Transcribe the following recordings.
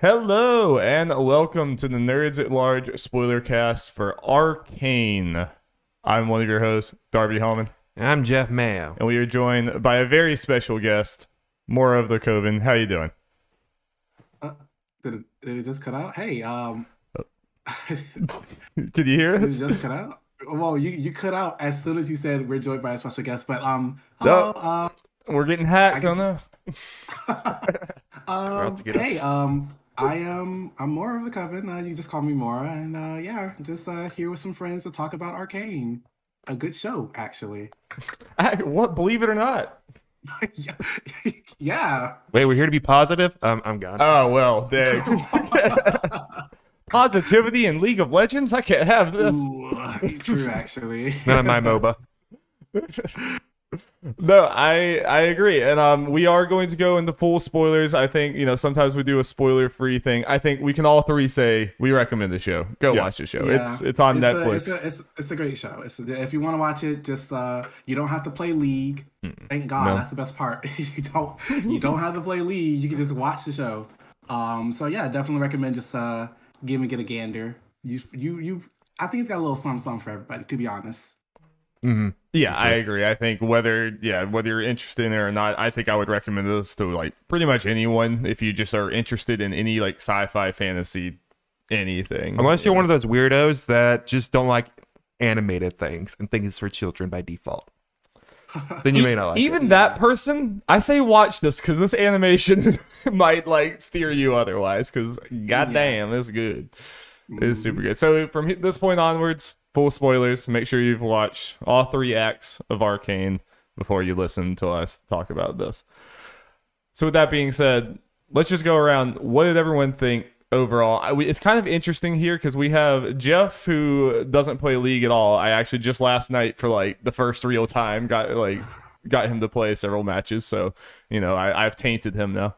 Hello and welcome to the Nerds at Large spoiler cast for Arcane. I'm one of your hosts, Darby Hellman, I'm Jeff Mayo. and we are joined by a very special guest, Mora of the Coven. How you doing? Did it, did it just cut out? Hey, um, Can you hear did it us? just cut out? Well, you you cut out as soon as you said we're joined by a special guest. But um, hello, um, We're getting hacked. I Oh no! um, to get hey, um, I am I'm Mora of the Coven. Uh, you just call me Mora, and uh, yeah, just uh, here with some friends to talk about Arcane. A good show, actually. I, what? Believe it or not? yeah, yeah. Wait, we're here to be positive? Um, I'm gone. Oh well, dang. Positivity in League of Legends? I can't have this. Ooh, true, actually. None of my MOBA. No, I I agree, and um, we are going to go into full spoilers. I think you know sometimes we do a spoiler free thing. I think we can all three say we recommend the show. Go Yeah. watch the show. Yeah. It's it's on It's a- Netflix. it's, a, it's, it's a great show. It's if you want to watch it, just uh, you don't have to play League. Thank God, No. that's the best part. you don't you don't have to play League. You can just watch the show. Um, so yeah, definitely recommend just uh, give and get a gander. You you you. I think it's got a little something something for everybody. To be honest. Hmm yeah, I agree. I think whether yeah whether you're interested in it or not, I think I would recommend this to like pretty much anyone if you just are interested in any like sci-fi, fantasy, anything. Unless you're one of those weirdos that just don't like animated things and think it's for children by default. Then you may not like even it. that person, I say watch this because this animation might like steer you otherwise. Because goddamn, it's good. It's super good. So from this point onwards, full spoilers. Make sure you've watched all three acts of Arcane before you listen to us talk about this. So with that being said, let's just go around. What did everyone think overall? I, we, it's kind of interesting here because we have Jeff who doesn't play League at all. I actually just last night for like the first real time got like got him to play several matches. So you know I, I've tainted him now.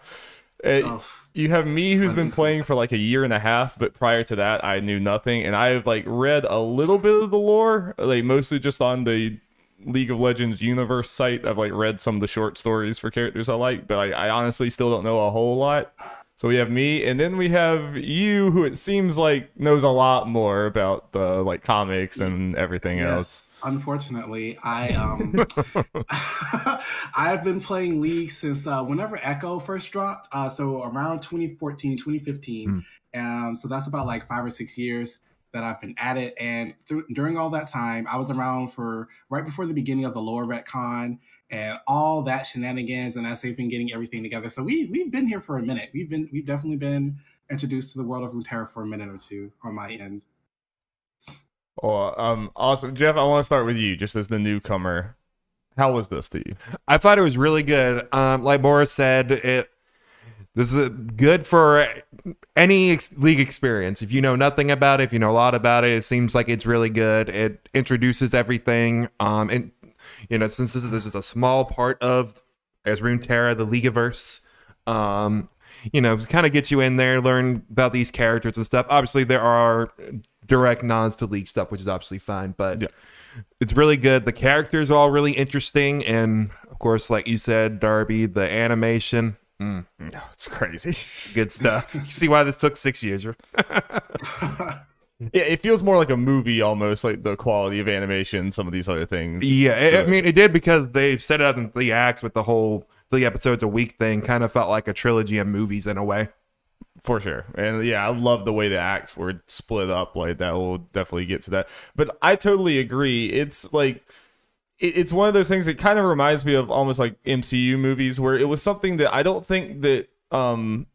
Uh, Oh. You have me who's been playing for like a year and a half, but prior to that I knew nothing, and I've like read a little bit of the lore, like mostly just on the League of Legends universe site. I've like read some of the short stories for characters I like, but I, I honestly still don't know a whole lot. So we have me, and then we have you, who it seems like knows a lot more about the like comics and everything else. Unfortunately, I um, I've been playing League since uh, whenever Ekko first dropped. Uh, so around 2014, 2015. Um, so that's about like five or six years that I've been at it. And through, during all that time, I was around for right before the beginning of the lore retcon and all that shenanigans. And as they've been getting everything together, so we we've been here for a minute. We've been we've definitely been introduced to the world of Runeterra for a minute or two on my end. Oh, um, awesome, Jeff. I want to start with you, just as the newcomer. How was this to you? I thought it was really good. Um, like Boris said, it this is good for any ex- league experience. If you know nothing about it, if you know a lot about it, it seems like it's really good. It introduces everything. Um, and you know, since this is, this is a small part of as Runeterra, the Leagueverse, um, you know, kind of gets you in there, learn about these characters and stuff. Obviously, there are direct nods to League stuff, which is obviously fine, but Yeah. it's really good. The characters are all really interesting, and of course, like you said, Darby, the animation, mm, It's crazy. good stuff. you see why this took six years? Yeah, it feels more like a movie almost, like the quality of animation, some of these other things. Yeah, I- I mean, it did because they set it up in three acts with the whole three episodes a week thing. Kind of felt like a trilogy of movies in a way. For sure. And yeah, I love the way the acts were split up like that. We'll definitely get to that. But I totally agree. It's like it's one of those things that kind of reminds me of almost like MCU movies where it was something that I don't think that um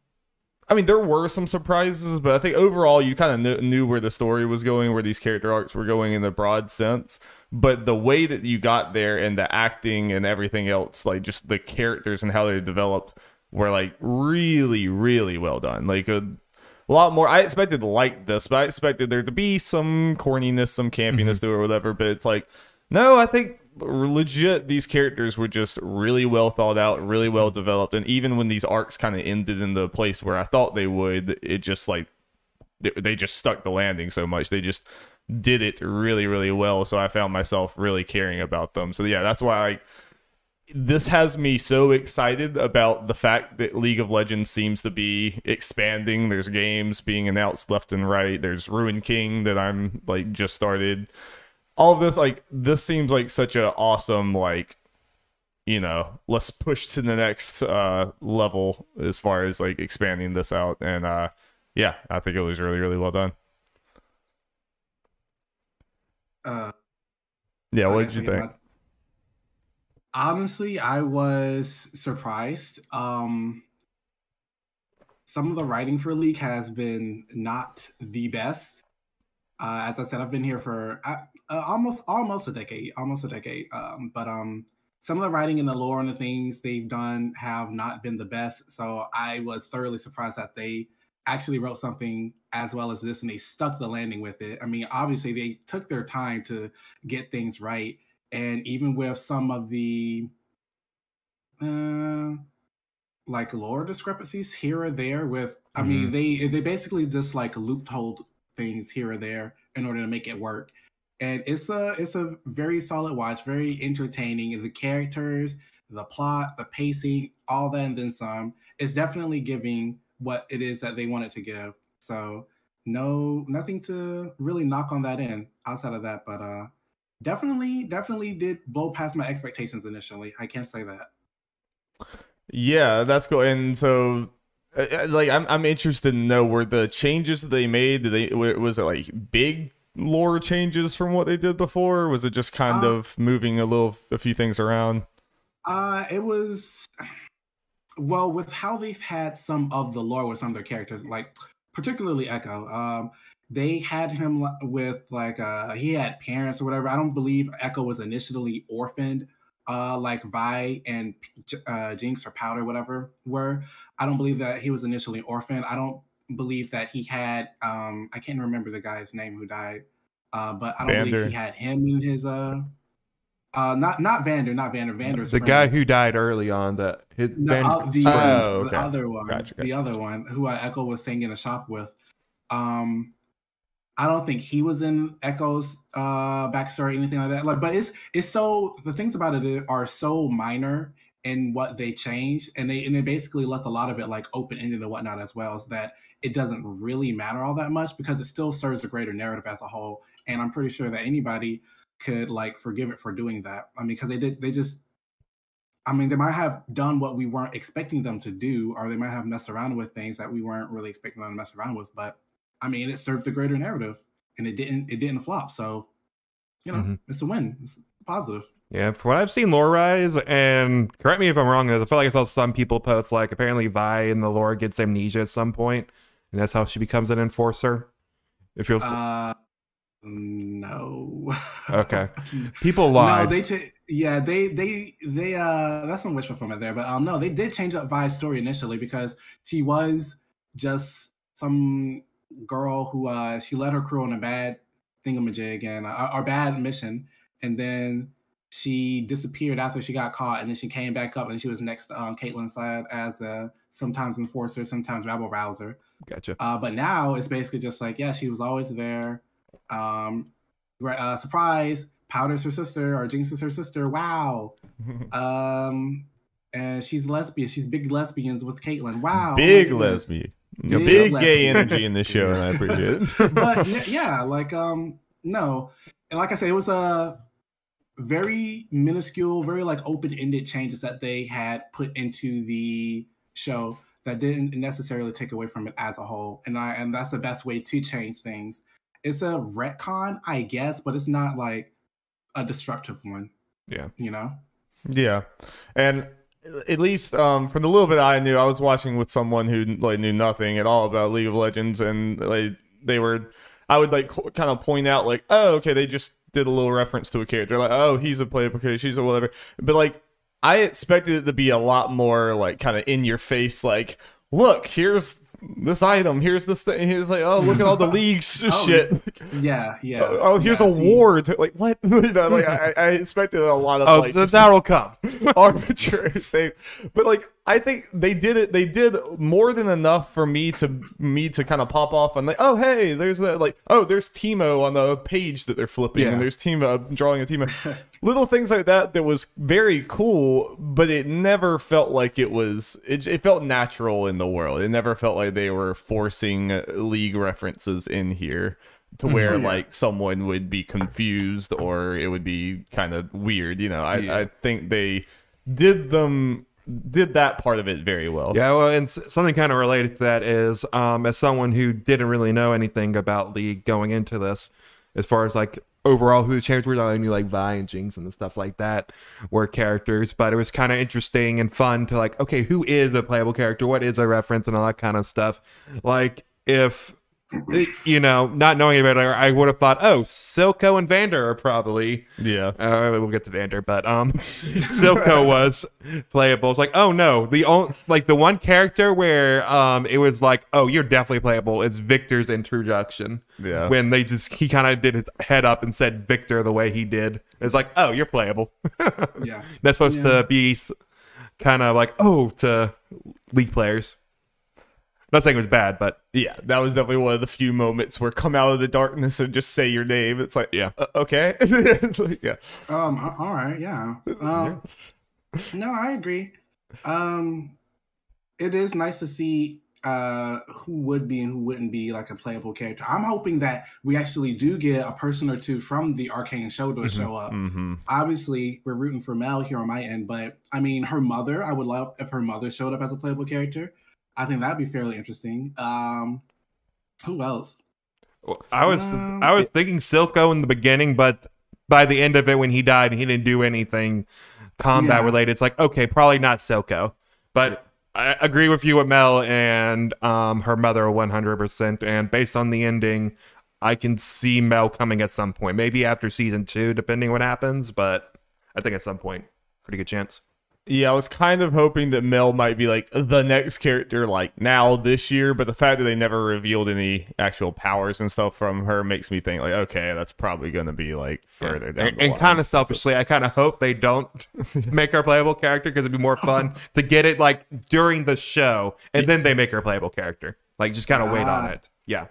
I mean, there were some surprises, but I think overall you kind of knew, knew where the story was going, where these character arcs were going in the broad sense. But the way that you got there and the acting and everything else, like just the characters and how they developed, were like really, really well done. Like a, a lot more. I expected like this, but I expected there to be some corniness, some campiness mm-hmm. to it or whatever. But it's like, no, I think legit these characters were just really well thought out, really well developed, and even when these arcs kind of ended in the place where I thought they would, it just like they, they just stuck the landing so much. They just did it really, really well. So I found myself really caring about them. So yeah, that's why I this has me so excited about the fact that League of Legends seems to be expanding. There's games being announced left and right. There's Ruined King that I'm like just started. All of this like this seems like such a awesome like you know, let's push to the next uh level as far as like expanding this out and uh yeah, I think it was really really well done. Uh, Yeah, what did you think? my- Honestly, I was surprised. Um, some of the writing for League has been not the best. Uh, as I said, I've been here for uh, uh, almost almost a decade, almost a decade. Um, but um, some of the writing and the lore and the things they've done have not been the best. So I was thoroughly surprised that they actually wrote something as well as this, and they stuck the landing with it. I mean, obviously they took their time to get things right, and even with some of the uh, like lore discrepancies here or there with i mean they they basically just like loopholed things here or there in order to make it work. And it's a it's a very solid watch very entertaining. The characters the plot the pacing all that and then some. It's definitely giving what it is that they wanted to give. So no nothing to really knock on that end outside of that but uh definitely definitely did blow past my expectations initially i can't say that Yeah, that's cool. And so, uh, uh, like, I'm I'm interested to know were the changes that they made. Did they was it like big lore changes from what they did before? Or was it just kind Uh, of moving a little, a few things around? Uh, it was well with how they've had some of the lore with some of their characters, like particularly Ekko. Um, they had him with like uh he had parents or whatever. I don't believe Ekko was initially orphaned, uh, like Vi and uh, Jinx or Powder, whatever were. I don't believe that he was initially orphaned. I don't believe that he had um I can't remember the guy's name who died. Uh, but I don't Vander. believe he had him in his uh uh not not Vander, not Vander. Vander's The friend. guy who died early on that his No, Van- uh, the. Oh, the other one, Gotcha, the gotcha. other one, who uh, Ekko was staying in a shop with. Um, I don't think he was in Ekko's uh backstory, or anything like that. Like, but it's it's so the things about it are so minor in what they changed, and they and they basically left a lot of it like open ended and whatnot as well, so that it doesn't really matter all that much because it still serves the greater narrative as a whole. And I'm pretty sure that anybody could like forgive it for doing that. I mean, because they did they just I mean, they might have done what we weren't expecting them to do, or they might have messed around with things that we weren't really expecting them to mess around with. But I mean, it served the greater narrative, and it didn't. It didn't flop. So, you know, Mhm. it's a win. It's positive. Yeah, from what I've seen lore rise, and correct me if I'm wrong, I feel like I saw some people post like apparently Vi in the lore gets amnesia at some point, and that's how she becomes an enforcer. It feels Uh, no. Okay. people lie. No, they cha- yeah, they they they uh that's some wish fulfillment there, but um no, they did change up Vi's story initially because she was just some girl who uh she led her crew on a bad thingamajig and uh, or bad mission, and then she disappeared after she got caught, and then she came back up and she was next to um, Caitlyn's side as a sometimes enforcer, sometimes rabble rouser. gotcha. Uh, but now it's basically just like, yeah, she was always there. Um, right, uh, surprise, Powder's her sister or Jinx is her sister. Wow. Um, and she's lesbian. She's big lesbians with Caitlyn. Wow. big lesbian. You know, Big big gay energy in this show, and I appreciate it. but yeah, like um, no, and like I said, it was a very minuscule, very like open-ended changes that they had put into the show that didn't necessarily take away from it as a whole. And I and that's the best way to change things. It's a retcon, I guess, but it's not like a disruptive one. Yeah. You know? Yeah, and at least um, from the little bit I knew, I was watching with someone who like knew nothing at all about League of Legends, and like they were, I would like kind of point out like, oh, okay, they just did a little reference to a character, like, oh, he's a playable character, she's a whatever, but like I expected it to be a lot more like kind of in your face, like, look, here's this item, here's this thing, he's like, oh, look at all the leagues Oh, shit. Yeah, yeah. Oh, oh here's yeah, a see. ward. Like what? you know, like I, I expected a lot of Oh, like that'll come. arbitrary things. But like I think they did it they did more than enough for me to me to kind of pop off and like, oh hey, there's that like oh there's Teemo on the page that they're flipping Yeah. and there's Teemo drawing a Teemo. Little things like that that was very cool, but it never felt like it was it, it felt natural in the world. It never felt like they were forcing league references in here to mm-hmm. where Oh, yeah. like someone would be confused or it would be kind of weird you know I, Yeah. I think they did them did that part of it very well Yeah, well, and something kind of related to that is, um, as someone who didn't really know anything about League going into this, as far as like overall who the characters were, I knew like Vi and Jinx and stuff like that were characters, but it was kind of interesting and fun to like, okay, who is a playable character? What is a reference and all that kind of stuff? Like if you know, not knowing about it, I would have thought, oh, Silco and Vander are probably yeah uh, we'll get to Vander, but um, Silco was playable. It's like, oh no, the only like the one character where um it was like, oh, you're definitely playable is Viktor's introduction. Yeah. when they just he kind of did his head up and said Viktor the way he did. It's like, oh, you're playable. Yeah. That's supposed Yeah. to be kind of like, oh, to league players. Not saying it was bad, but yeah that was definitely one of the few moments where come out of the darkness and just say your name it's like Yeah. uh, okay It's like, yeah Um. All right. Yeah. Um. No, I agree. Um. It is nice to see uh who would be and who wouldn't be like a playable character. I'm hoping that we actually do get a person or two from the Arcane show to show up. mm-hmm. Obviously, we're rooting for Mel here on my end, but I mean, her mother. I would love if her mother showed up as a playable character. I think that'd be fairly interesting. Um. Who else? I was Um, I was thinking Silco in the beginning, but by the end of it, when he died and he didn't do anything combat Yeah. related, it's like okay, probably not Silco. But I agree with you with Mel and um, her mother one hundred percent. And based on the ending, I can see Mel coming at some point, maybe after season two, depending what happens. But I think at some point, pretty good chance. Yeah, I was kind of hoping that Mel might be like the next character, like now this year. But the fact that they never revealed any actual powers and stuff from her makes me think like, okay, that's probably going to be like further down. and, and kind of selfishly, I kind of hope they don't make her playable character because it'd be more fun to get it like during the show, and then they make her playable character. Like just kind of wait on Ah. it. Yeah,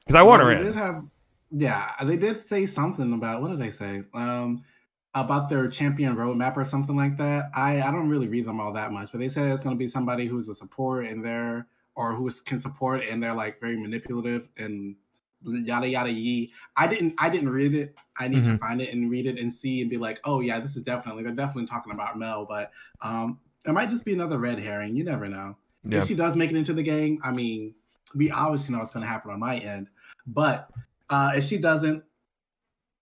because I want her Well, they in. did have, yeah, they did say something about what did they say? Um, about their champion roadmap or something like that. I I don't really read them all that much, but they said it's going to be somebody who's a support and they're or who can support and they're like very manipulative and yada yada yee. I didn't I didn't read it. I need to find it and read it and see and be like, oh yeah, this is definitely they're definitely talking about Mel, but um, it might just be another red herring. You never know Yeah. if she does make it into the game, I mean, we obviously know what's going to happen on my end. But uh, if she doesn't,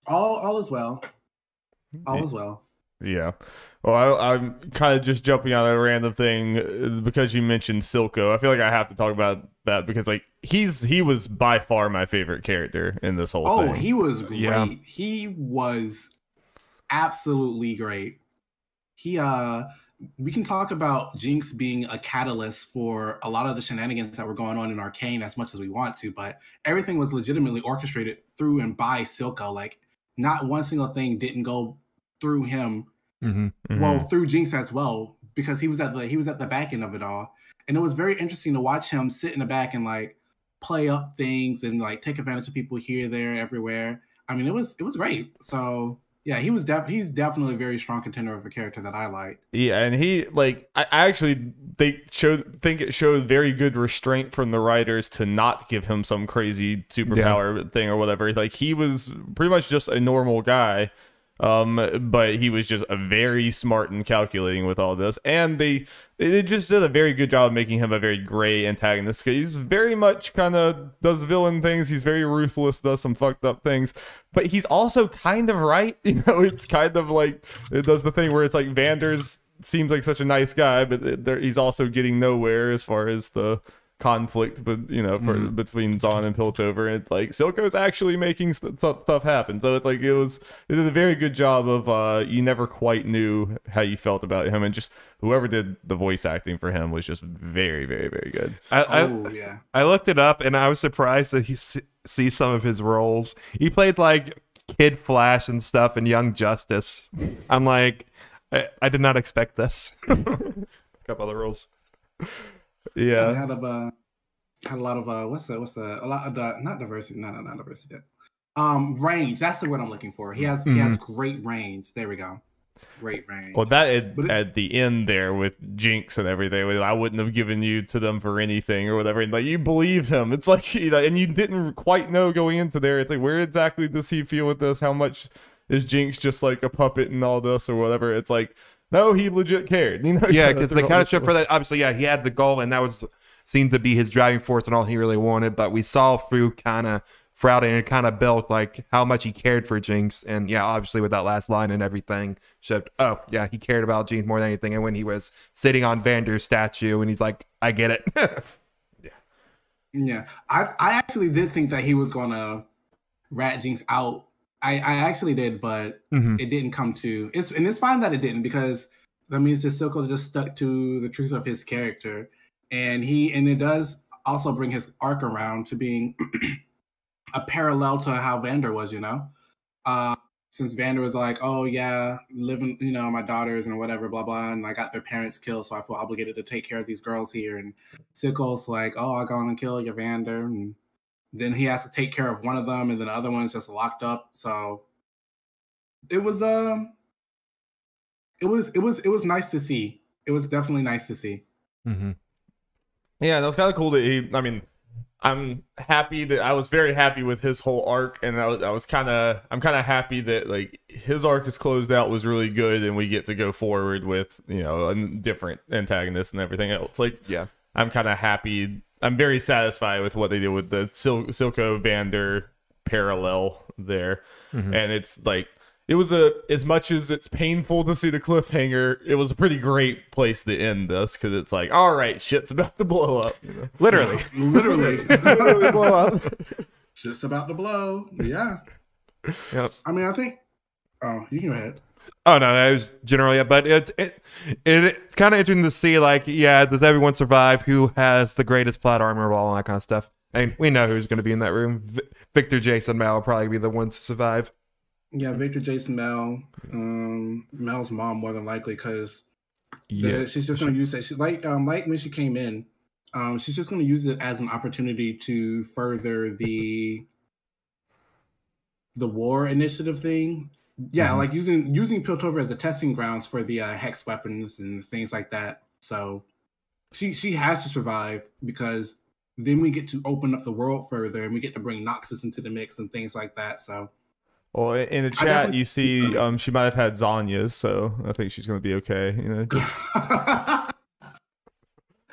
all all is well. All is well. Yeah. Well, I, I'm kind of just jumping on a random thing uh, because you mentioned Silco. I feel like I have to talk about that because like he's he was by far my favorite character in this whole Oh, thing. he was great. Yeah. He was absolutely great. He uh we can talk about Jinx being a catalyst for a lot of the shenanigans that were going on in Arcane as much as we want to, but everything was legitimately orchestrated through and by Silco. Like not one single thing didn't go through him hmm Mhm. well through Jinx as well because he was at the he was at the back end of it all, and it was very interesting to watch him sit in the back and like play up things and like take advantage of people here, there, everywhere. I mean, it was it was great. So yeah, he was def- he's definitely a very strong contender of a character that I like. Yeah, and he like I I actually they showed think it showed very good restraint from the writers to not give him some crazy superpower thing or whatever. Like he was pretty much just a normal guy. Um, but he was just a very smart and calculating with all this, and they they just did a very good job of making him a very gray antagonist. He's very much kind of does villain things. He's very ruthless, does some fucked up things, but he's also kind of right. You know, it's kind of like it does the thing where it's like Vander's seems like such a nice guy, but he's also getting nowhere as far as the conflict, but you know, for, between Zaun and Piltover. And it's like Silco's actually making st- stuff stuff happen. So it's like it was it did a very good job of uh you never quite knew how you felt about him, and just whoever did the voice acting for him was just very very very good. I, I Oh yeah, I looked it up and I was surprised that he s- see some of his roles. He played like Kid Flash and stuff and Young Justice. I'm like, I, I did not expect this. a couple other rules. Yeah. had a uh, had a lot of uh, what's that? What's that? A lot of uh, not diversity, not not diversity. Um, range. That's the word I'm looking for. He has he has great range. There we go. Great range. Well, that at, it- at the end there with Jinx and everything, I wouldn't have given you to them for anything or whatever. And like you believe him, it's like you know, and you didn't quite know going into there. It's like where exactly does he feel with this? How much is Jinx just like a puppet and all this or whatever? It's like no, he legit cared. You know? Yeah, because they kind of the showed for that. Obviously, yeah, he had the goal, and that was seemed to be his driving force and all he really wanted. But we saw through kind of throughout it, and kind of built like how much he cared for Jinx, and yeah, obviously with that last line and everything, showed oh yeah, he cared about Jinx more than anything. And when he was sitting on Vander's statue, and he's like, I get it. Yeah, yeah, I I actually did think that he was gonna rat Jinx out. I I actually did, but Mhm. it didn't come to. It's and it's fine that it didn't because that means just Silco just stuck to the truth of his character, and he and it does also bring his arc around to being a parallel to how Vander was. You know, uh, since Vander was like, oh yeah, living, you know, my daughters and whatever, blah blah, and I got their parents killed, so I feel obligated to take care of these girls here. And Silco's like, oh, I gone and kill your Vander, and then he has to take care of one of them, and then the other one's just locked up. So it was um, it was it was it was nice to see. It was definitely nice to see. mm-hmm. Yeah, it was kind of cool that he. I mean, I'm happy that I was very happy with his whole arc, and I was, was kind of, I'm kind of happy that like his arc is closed out was really good, and we get to go forward with you know a different antagonist and everything else. Like, Yeah. I'm kind of happy. I'm very satisfied with what they did with the Sil- Silco Vander parallel there, Mhm. and it's like. It was a as much as it's painful to see the cliffhanger. It was a pretty great place to end this because it's like, all right, shit's about to blow up. you know? literally. Literally, Literally blow up. just about to blow. Yeah, Yep. I mean, I think. Oh, you can go ahead. Oh no, that was generally. But it's it, it it's kind of interesting to see. Like, yeah, does everyone survive? Who has the greatest plot armor of all and that kind of stuff? And we know who's going to be in that room. V- Viktor, Jason, Mel will probably be the ones to survive. Yeah, Viktor, Jason, Mel, um, Mel's mom more than likely because Yeah. she's just going to use it. She like um like when she came in, um, she's just going to use it as an opportunity to further the the war initiative thing. Yeah, Mhm. like using using Piltover as a testing grounds for the uh, hex weapons and things like that. So she she has to survive because then we get to open up the world further and we get to bring Noxus into the mix and things like that. So Well, in the chat, you see, um, she might have had Zhonya's, so I think she's gonna be okay. You know, just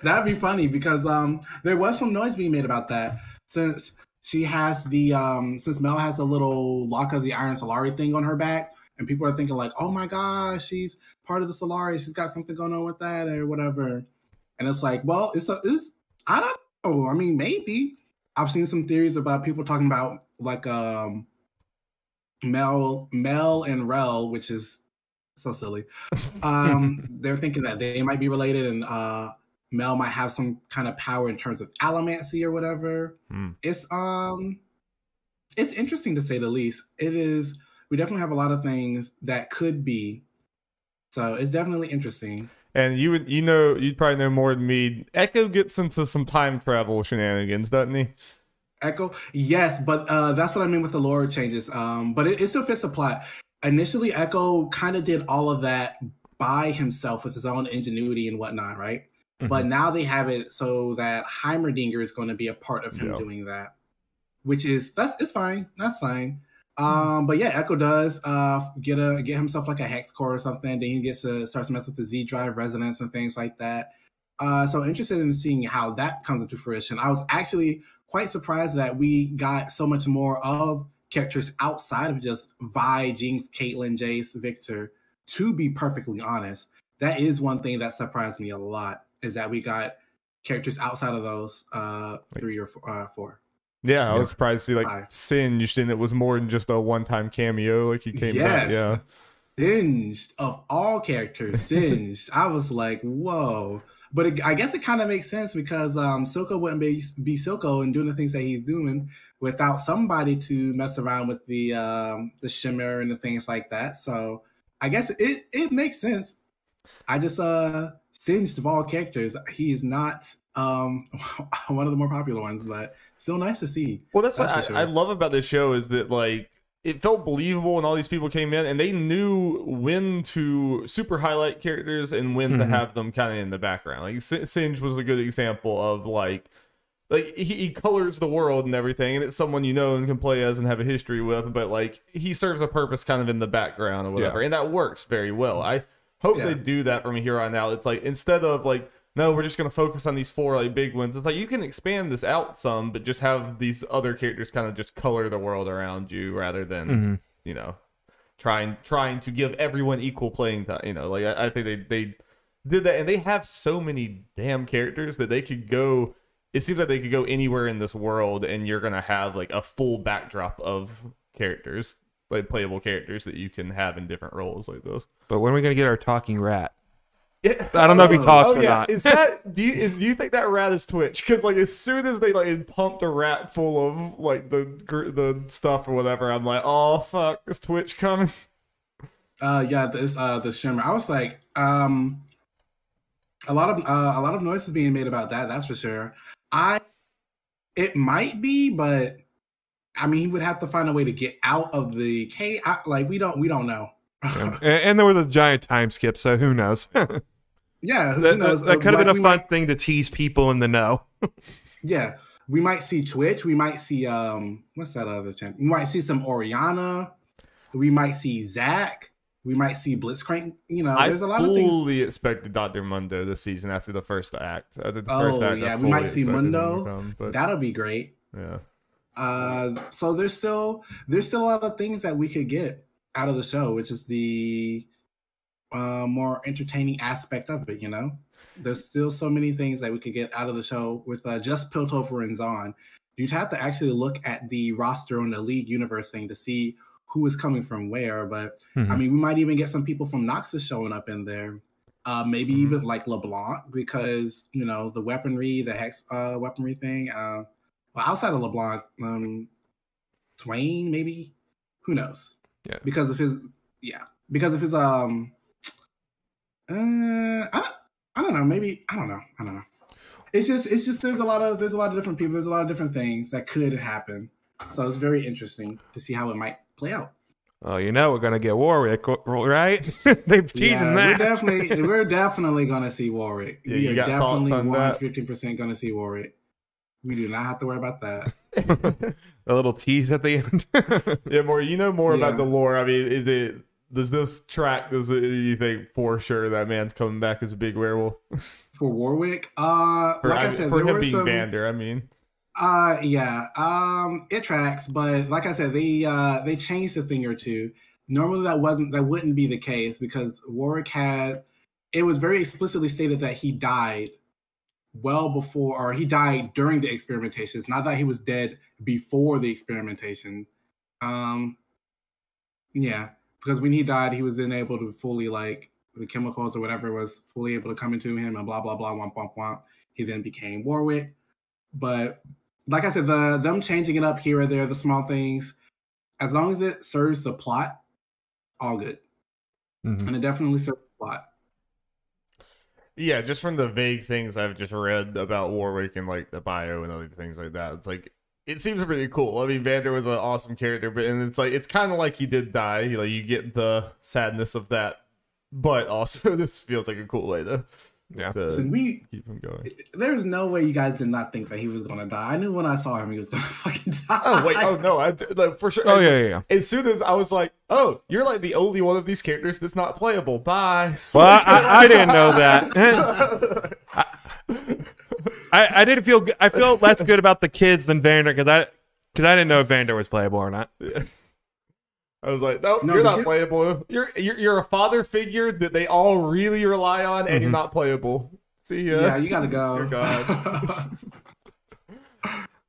That'd be funny because um there was some noise being made about that since she has the um since Mel has a little lock of the Iron Solari thing on her back and people are thinking like oh my gosh she's part of the Solari. She's got something going on with that or whatever. And it's like well it's a it's I don't know. I mean maybe. I've seen some theories about people talking about like um Mel Mel and Rell which is so silly. Um they're thinking that they might be related and uh Mel might have some kind of power in terms of allomancy or whatever. Hmm. It's um it's interesting to say the least. It is we definitely have a lot of things that could be. So it's definitely interesting. and you would, you know, you'd probably know more than me. Ekko gets into some time travel shenanigans, doesn't he? Ekko, yes, but uh that's what I mean with the lore changes. Um, but it, it still fits the plot. Initially, Ekko kind of did all of that by himself with his own ingenuity and whatnot, right? But now they have it so that Heimerdinger is going to be a part of him Yeah. doing that, which is that's it's fine. That's fine. Um, but yeah, Ekko does uh get a get himself like a hex core or something. Then he gets to starts to mess with the Z drive resonance and things like that. Uh, so interested in seeing how that comes into fruition. I was actually quite surprised that we got so much more of characters outside of just Vi, Jinx, Caitlyn, Jayce, Viktor. To be perfectly honest, that is one thing that surprised me a lot is that we got characters outside of those uh three or four, uh, four. Yeah, I Yeah. was surprised to see like Five. Singed, and it was more than just a one-time cameo. Like he came back. Yeah, Singed of all characters, Singed. I was like, whoa. But it, I guess it kind of makes sense because um Silco wouldn't be be Silco and doing the things that he's doing without somebody to mess around with the um the shimmer and the things like that. So I guess it it makes sense. I just uh Singed of all characters, he is not um one of the more popular ones, but still nice to see. Well, that's, That's what I, I love about this show is that like it felt believable, and all these people came in, and they knew when to super highlight characters and when to Mhm. have them kind of in the background. Like Sin- Singe was a good example of like. Like he, he colors the world and everything, and it's someone you know and can play as and have a history with. But like he serves a purpose kind of in the background or whatever, and that works very well. I hope Yeah. they do that from here on out. It's like instead of like no, we're just gonna focus on these four like big ones. It's like you can expand this out some, but just have these other characters kind of just color the world around you rather than Mhm. you know trying trying to give everyone equal playing time. You know, like I, I think they they did that, and they have so many damn characters that they could go. It seems like they could go anywhere in this world, and you're gonna have like a full backdrop of characters, like playable characters that you can have in different roles like those. But when are we gonna get our talking rat? Yeah. I don't know if he Oh, talks Oh or yeah, not. is that do you is, do you think that rat is Twitch? Because like as soon as they like pumped a rat full of like the gr- the stuff or whatever, I'm like, oh fuck, is Twitch coming? Uh, yeah, this uh, the shimmer. I was like, um, a lot of uh, a lot of noise is being made about that. That's for sure. I, it might be, but I mean, he would have to find a way to get out of the cave. I, like, we don't, we don't know. and, and there was a giant time skip, so who knows? yeah, who that, knows? that Uh, could have like, been a fun might- thing to tease people in the know. yeah, we might see Twitch. We might see um, what's that other channel? We might see some Orianna. We might see Zac. We might see Blitzcrank. You know, I there's a lot of things. I fully expected Doctor Mundo this season after the first act. After the first Oh, act, yeah, we might see expected him Mundo. come, but That'll be great. yeah, Uh, so there's still there's still a lot of things that we could get out of the show, which is the uh, more entertaining aspect of it. You know, there's still so many things that we could get out of the show with uh, just Piltover and Zaun. You'd have to actually look at the roster on the League Universe thing to see who is coming from where. But I Mhm. mean, we might even get some people from Noxus showing up in there. Uh, maybe Mhm. even like LeBlanc because you know the weaponry, the hex uh, weaponry thing. Uh, well, outside of LeBlanc, um, Swain maybe. Who knows? Yeah. Because of his, yeah, because of his um. Uh, I don't, I don't know. Maybe I don't know. I don't know. It's just, it's just. There's a lot of, there's a lot of different people. There's a lot of different things that could happen. So it's very interesting to see how it might play out. Oh, you know we're gonna get Warwick, right? They're teasing Yeah, that. We're definitely, we're definitely gonna see Warwick. Yeah, we are definitely on one fifteen percent gonna see Warwick. We do not have to worry about that. a little tease at the end. yeah. More, you know more about the lore. I mean, is it does this track? Does it, you think for sure that man's coming back as a big werewolf? For Warwick, uh, For, like I, I- said, for there him were being some. Vander, I mean, Uh, yeah, um, it tracks, but like I said, they uh they changed a thing or two. Normally, that wasn't that wouldn't be the case because Warwick had it was very explicitly stated that he died well before, or he died during the experimentations, not that he was dead before the experimentation. Um, yeah, because when he died, he was then able to fully like the chemicals or whatever was fully able to come into him and blah blah blah womp womp womp. He then became Warwick, but like I said, the them changing it up here or there, the small things, as long as it serves the plot, all good, Mhm. and it definitely serves the plot. Yeah. Just from the vague things I've just read about Warwick and like the bio and other things like that, it's like it seems pretty cool. I mean, Vander was an awesome character, but and it's like it's kind of like he did die. You know, you get the sadness of that, but also this feels like a cool way to, Yeah. So we, keep him going. there's no way you guys did not think that he was gonna die. I knew when I saw him, he was gonna fucking die. Oh wait, oh no, I d- like, for sure. Oh yeah, yeah, yeah. As soon as I was like, "Oh, you're like the only one of these characters that's not playable." Bye. Well, I, I, I didn't know that. I, I didn't feel. good- I feel less good about the kids than Vander because I because I didn't know if Vander was playable or not. I was like, "Nope, No, you're not kid- playable. You're, you're you're a father figure that they all really rely on, and you're Mhm. not playable." See ya. yeah, you gotta go. Dear God.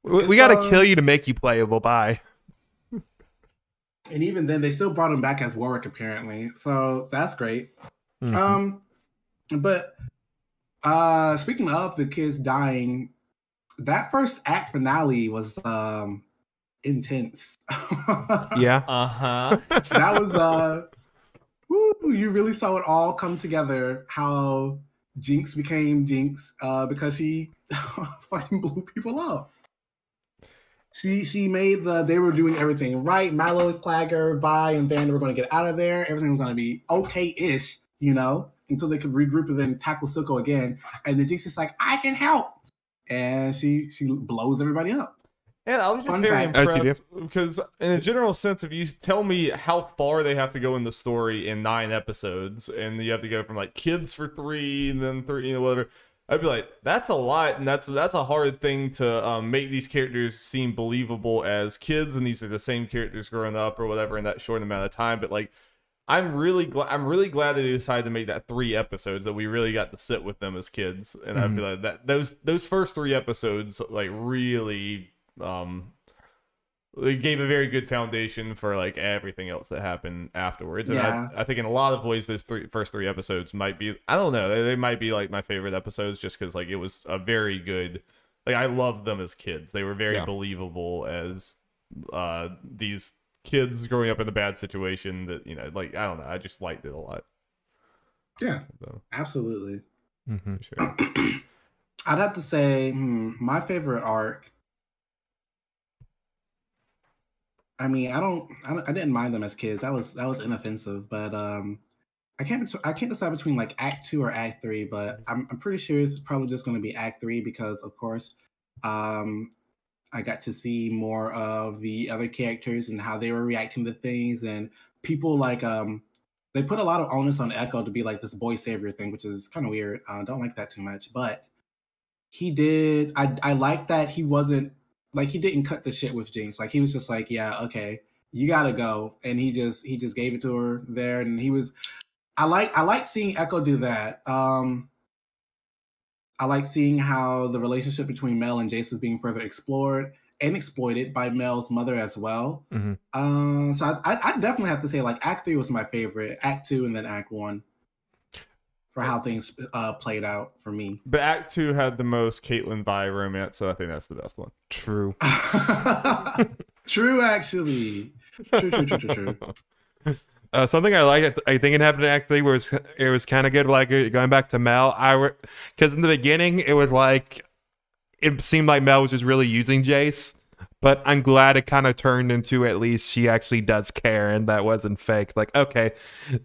We, we got to uh, kill you to make you playable. Bye. and even then, they still brought him back as Warwick apparently, so that's great. Mhm. Um, but uh, speaking of the kids dying, that first act finale was um intense. yeah. Uh huh. so that was uh, woo, you really saw it all come together. How Jinx became Jinx uh, because she fucking blew people up. She she made the they were doing everything right. Mylo, Claggor, Vi, and Vander were going to get out of there. Everything was going to be okay-ish, you know, until they could regroup and then tackle Silco again. And then Jinx is like, "I can help," and she she blows everybody up. And I was just Fun very fact. She impressed because, in a general sense, if you tell me how far they have to go in the story in nine episodes, and you have to go from like kids for three, and then three, you know, whatever, I'd be like, that's a lot, and that's that's a hard thing to um, make these characters seem believable as kids, and these are the same characters growing up or whatever in that short amount of time. But like, I'm really glad. I'm really glad that they decided to make that three episodes that we really got to sit with them as kids, and I'd be like that those those first three episodes like really um they gave a very good foundation for like everything else that happened afterwards. And Yeah. I, I think in a lot of ways, those three first three episodes might be I don't know they, they might be like my favorite episodes just because like it was a very good like I loved them as kids. They were very Yeah. believable as uh these kids growing up in a bad situation that you know like I don't know I just liked it a lot. Yeah, So, absolutely. Mm-hmm. sure. I'd have to say hmm, my favorite arc. I mean, I don't, I don't, I didn't mind them as kids. That was that was inoffensive, but um, I can't, I can't decide between like Act Two or Act Three. But I'm, I'm pretty sure it's probably just going to be Act Three because, of course, um, I got to see more of the other characters and how they were reacting to things, and people like um, they put a lot of onus on Ekko to be like this boy savior thing, which is kind of weird. I don't like that too much, but he did. I I like that he wasn't like he didn't cut the shit with Jinx. Like he was just like, yeah, okay, you gotta go, and he just he just gave it to her there, and he was. I like I like seeing Ekko do that. Um, I like seeing how the relationship between Mel and Jayce is being further explored and exploited by Mel's mother as well. Mhm. Um, so I, I, I definitely have to say like Act Three was my favorite, Act Two, and then Act One for how things uh, played out for me. But Act Two had the most Caitlyn Vi romance, so I think that's the best one. True. true, actually. True, true, true, true, true. Uh, something I like, I think it happened in Act Three was it was kind of good. Like uh, going back to Mel, I because in the beginning it was like it seemed like Mel was just really using Jayce, but I'm glad it kind of turned into at least she actually does care and that wasn't fake. Like okay,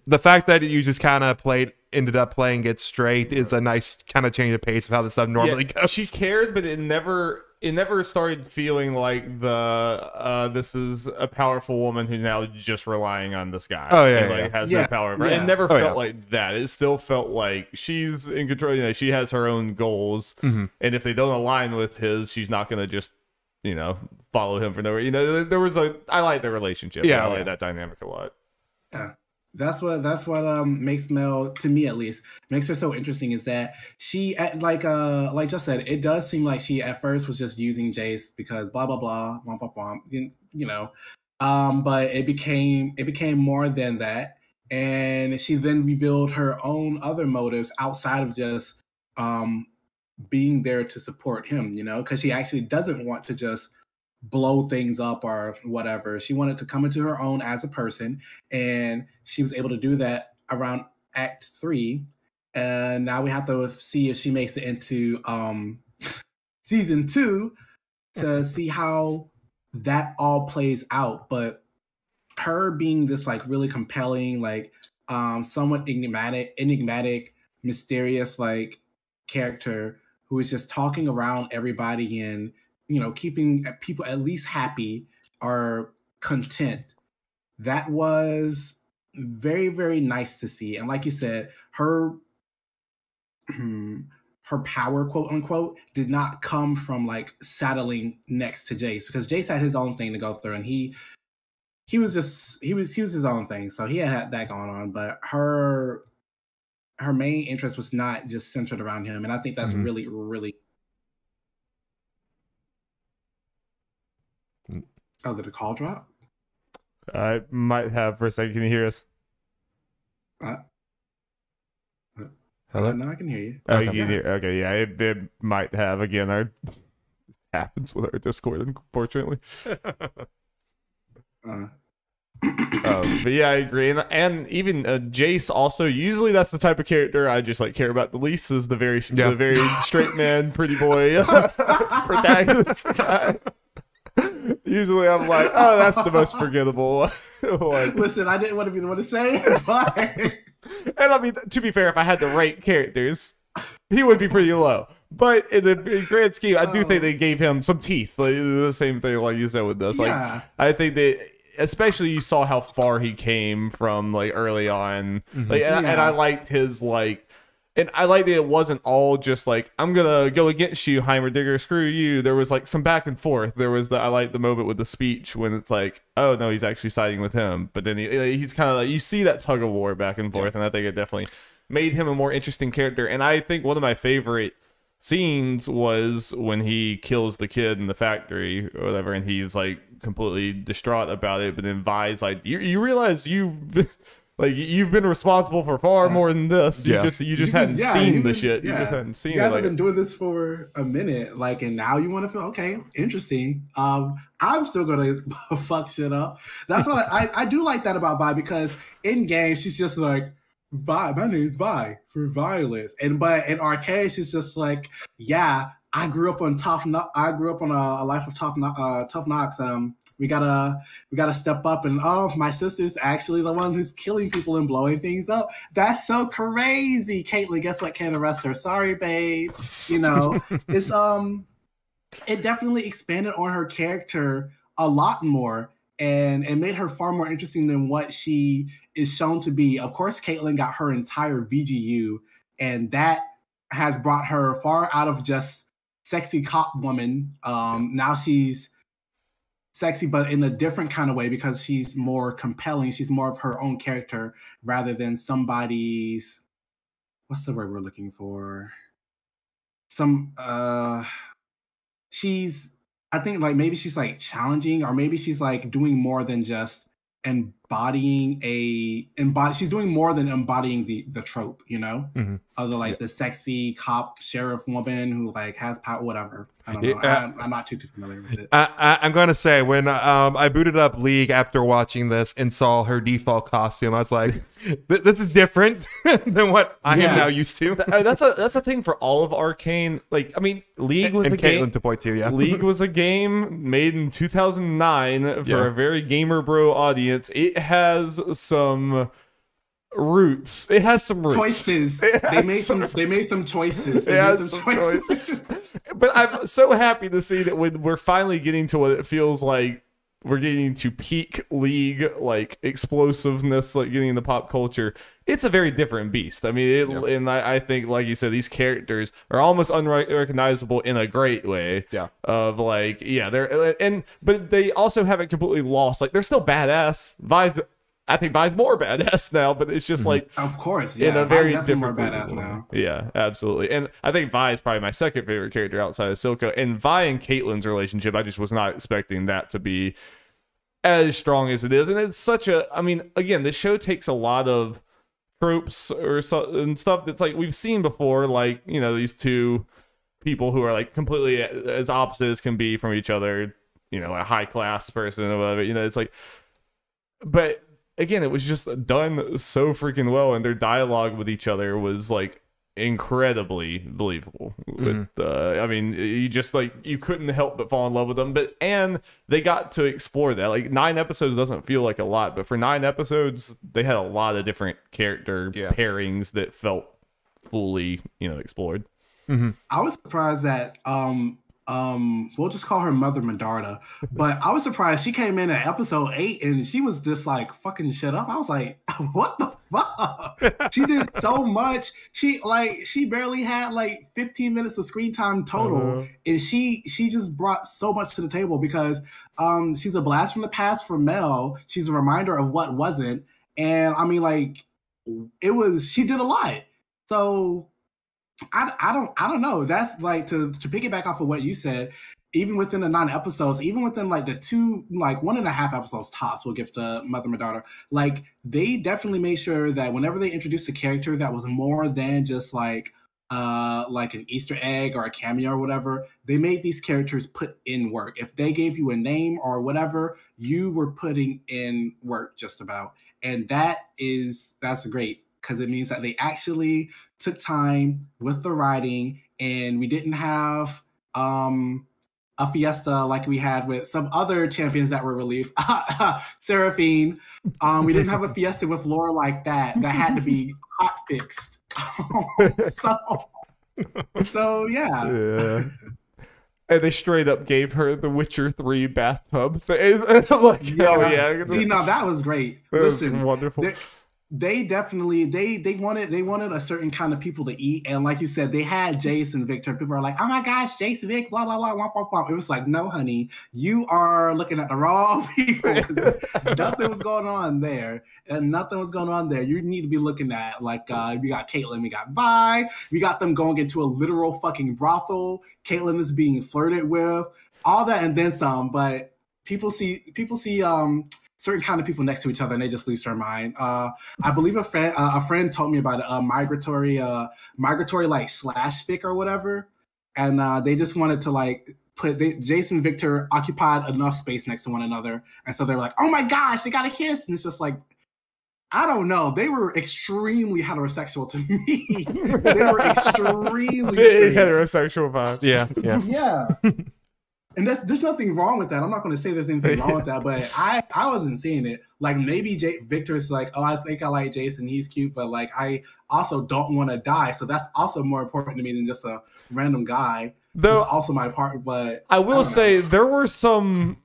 the fact that you just kind of played ended up playing it straight is a nice kind of change of pace of how this stuff normally Yeah, goes. She cared, but it never it never started feeling like the uh this is a powerful woman who's now just relying on this guy. Oh, yeah, and, like yeah. has Yeah, no power. over yeah. It never Oh, felt yeah. like that. It still felt like she's in control. You know, she has her own goals, Mhm. and if they don't align with his, she's not gonna just you know follow him for no. You know, there- there was a I like the relationship. Yeah, I oh, like yeah. that dynamic a lot. Yeah. That's what that's what um makes Mel to me at least makes her so interesting is that she at like uh like just said it does seem like she at first was just using Jayce because blah blah blah blah blah blah you, you know. Um but it became it became more than that. And she then revealed her own other motives outside of just um being there to support him you know because she actually doesn't want to just blow things up or whatever. She wanted to come into her own as a person and she was able to do that around act three. And now we have to see if she makes it into um season two to see how that all plays out. But her being this like really compelling like um somewhat enigmatic enigmatic mysterious like character who is just talking around everybody and you know keeping people at least happy or content. That was very very nice to see. And like you said her her power quote unquote did not come from like saddling next to jayce because jayce had his own thing to go through and he he was just he was he was his own thing so he had that going on. But her her main interest was not just centered around him and i think that's Mhm. really really oh did the call drop I might have for a second. Can you hear us? uh, Hello? uh, no i can hear you Oh, Okay. you can hear. Okay, yeah, it, it might have again. Our happens with our Discord, unfortunately. uh, um, but yeah, I agree, and and even uh, Jayce also. Usually, that's the type of character I just like care about the least. Is the very Yeah. the very straight man, pretty boy protagonist guy. Usually, I'm like, oh, that's the most forgettable one. Listen, I didn't want to be the one to say it, but And I mean, to be fair, if I had to rate characters, he would be pretty low. But in the grand scheme, I do think they gave him some teeth. Like the same thing, like you said with this. Like Yeah. I think that, especially you saw how far he came from like early on. Like, and, and I liked his like. And I like that it wasn't all just like I'm gonna go against you, Heimerdinger. Screw you. There was like some back and forth. There was the I like the moment with the speech when it's like, oh no, he's actually siding with him. But then he, uh, he's kind of like you see that tug of war back and forth, and I think it definitely made him a more interesting character. And I think one of my favorite scenes was when he kills the kid in the factory or whatever, and he's like completely distraught about it. But then Vi's like, you you realize you. Like you've been responsible for far more than this. You Yeah. just you just You've hadn't been- yeah, seen you've the been- shit. You just hadn't seen You it. guys Like, have been doing this for a minute, like, and now you want to feel okay, interesting. Um, I'm still gonna fuck shit up. That's what I, I, I do like that about Vi because in game she's just like Vi. My name's Vi for violence, and but in Arcane she's just like, yeah, I grew up on tough. Kno- I grew up on a, a life of tough, kno- uh, tough knocks. Um, we gotta we gotta step up, and oh, my sister's actually the one who's killing people and blowing things up. That's so crazy, Caitlyn. Guess what? Can't arrest her. Sorry, babe. You know, it's um, it definitely expanded on her character a lot more, and it made her far more interesting than what she is shown to be. Of course, Caitlyn got her entire VGU, and that has brought her far out of just sexy cop woman. Um, now she's sexy, but in a different kind of way because she's more compelling. She's more of her own character rather than somebody's. What's the word we're looking for? Some. uh She's. I think like maybe she's like challenging, or maybe she's like doing more than just embodying a embody. She's doing more than embodying the the trope, you know, Mhm. of the like the sexy cop sheriff woman who like has power, whatever. I don't Yeah, know. uh, I, I'm not too too familiar with it. I, I, I'm going to say when um, I booted up League after watching this and saw her default costume, I was like, "This is different than what I Yeah. am now used to." Uh, that's a that's a thing for all of Arcane. Like, I mean, League was and a game. Caitlyn to point to, yeah. League was a game made in 2009 for Yeah. a very gamer bro audience. It has some roots. It has some roots. choices. They made some. They made some choices. They made some some choices. choices. But I'm so happy to see that when we're finally getting to what it feels like we're getting to peak league like explosiveness, like getting into pop culture. It's a very different beast. I mean, it, and I, I think, like you said, these characters are almost unrecognizable in a great way. Yeah. Of like, yeah, they're and but they also haven't completely lost. Like, they're still badass. Vi's, I think Vi's more badass now, but it's just mm-hmm. like Of course, yeah. in a Vi's very different more way. badass now. Yeah, absolutely. And I think Vi is probably my second favorite character outside of Silco. And Vi and Caitlyn's relationship, I just was not expecting that to be as strong as it is. And it's such a, I mean, again, this show takes a lot of tropes or so, and stuff that's like we've seen before, like you know these two people who are like completely as opposite as can be from each other. You know, a high class person or whatever. You know, it's like, but again, it was just done so freaking well, and their dialogue with each other was like incredibly believable. With uh, I mean, you just like you couldn't help but fall in love with them. But and they got to explore that. Like nine episodes doesn't feel like a lot, but for nine episodes, they had a lot of different character Yeah. pairings that felt fully, you know, explored. I was surprised that um um we'll just call her Mother Medarda, but I was surprised she came in at episode eight and she was just like fucking shit up. I was like, what the fuck? she did so much. She like she barely had like 15 minutes of screen time total, Uh-huh. and she she just brought so much to the table because um she's a blast from the past for Mel. She's a reminder of what wasn't, and I mean like it was she did a lot. So I, I don't I don't know. That's like to to piggyback off of what you said. Even within the nine episodes, even within like the two, like one and a half episodes tops, we'll give the Mother and Daughter. Like they definitely made sure that whenever they introduced a character that was more than just like uh, like an Easter egg or a cameo or whatever. They made these characters put in work. If they gave you a name or whatever, you were putting in work just about. And that is that's great because it means that they actually took time with the writing and we didn't have um a fiesta like we had with some other champions that were relieved. Seraphine. Um, we didn't have a fiesta with Laura like that. That had to be hot fixed. so, so yeah. Yeah. And they straight up gave her the Witcher 3 bathtub thing. And I'm like, hell yeah. See, now that was great. That was wonderful. there- they definitely they they wanted they wanted a certain kind of people to eat. And like you said they had jayce and viktor. People are like oh my gosh jayce vic blah blah blah womp, womp, womp. it was like no honey you are looking at the wrong people. Nothing was going on there. And nothing was going on there. You need to be looking at like uh we got caitlyn we got vi we got them going into a literal fucking brothel. Caitlyn is being flirted with all that and then some. But people see people see um certain kind of people next to each other and they just lose their mind. Uh, I believe a friend uh, a friend told me about a migratory uh, migratory like slash fic or whatever, and uh, they just wanted to like put they, Jason Viktor occupied enough space next to one another, and so they were like, oh my gosh, they got a kiss, and it's just like. I don't know. They were extremely heterosexual to me. they were extremely Big heterosexual vibe. Yeah, yeah. Yeah. and that's there's nothing wrong with that. I'm not going to say there's anything wrong with that, but I I wasn't seeing it. Like maybe J- Viktor's like, oh, I think I like Jayce. He's cute, but like I also don't want to die. So that's also more important to me than just a random guy. Though also my part, but I will say there were some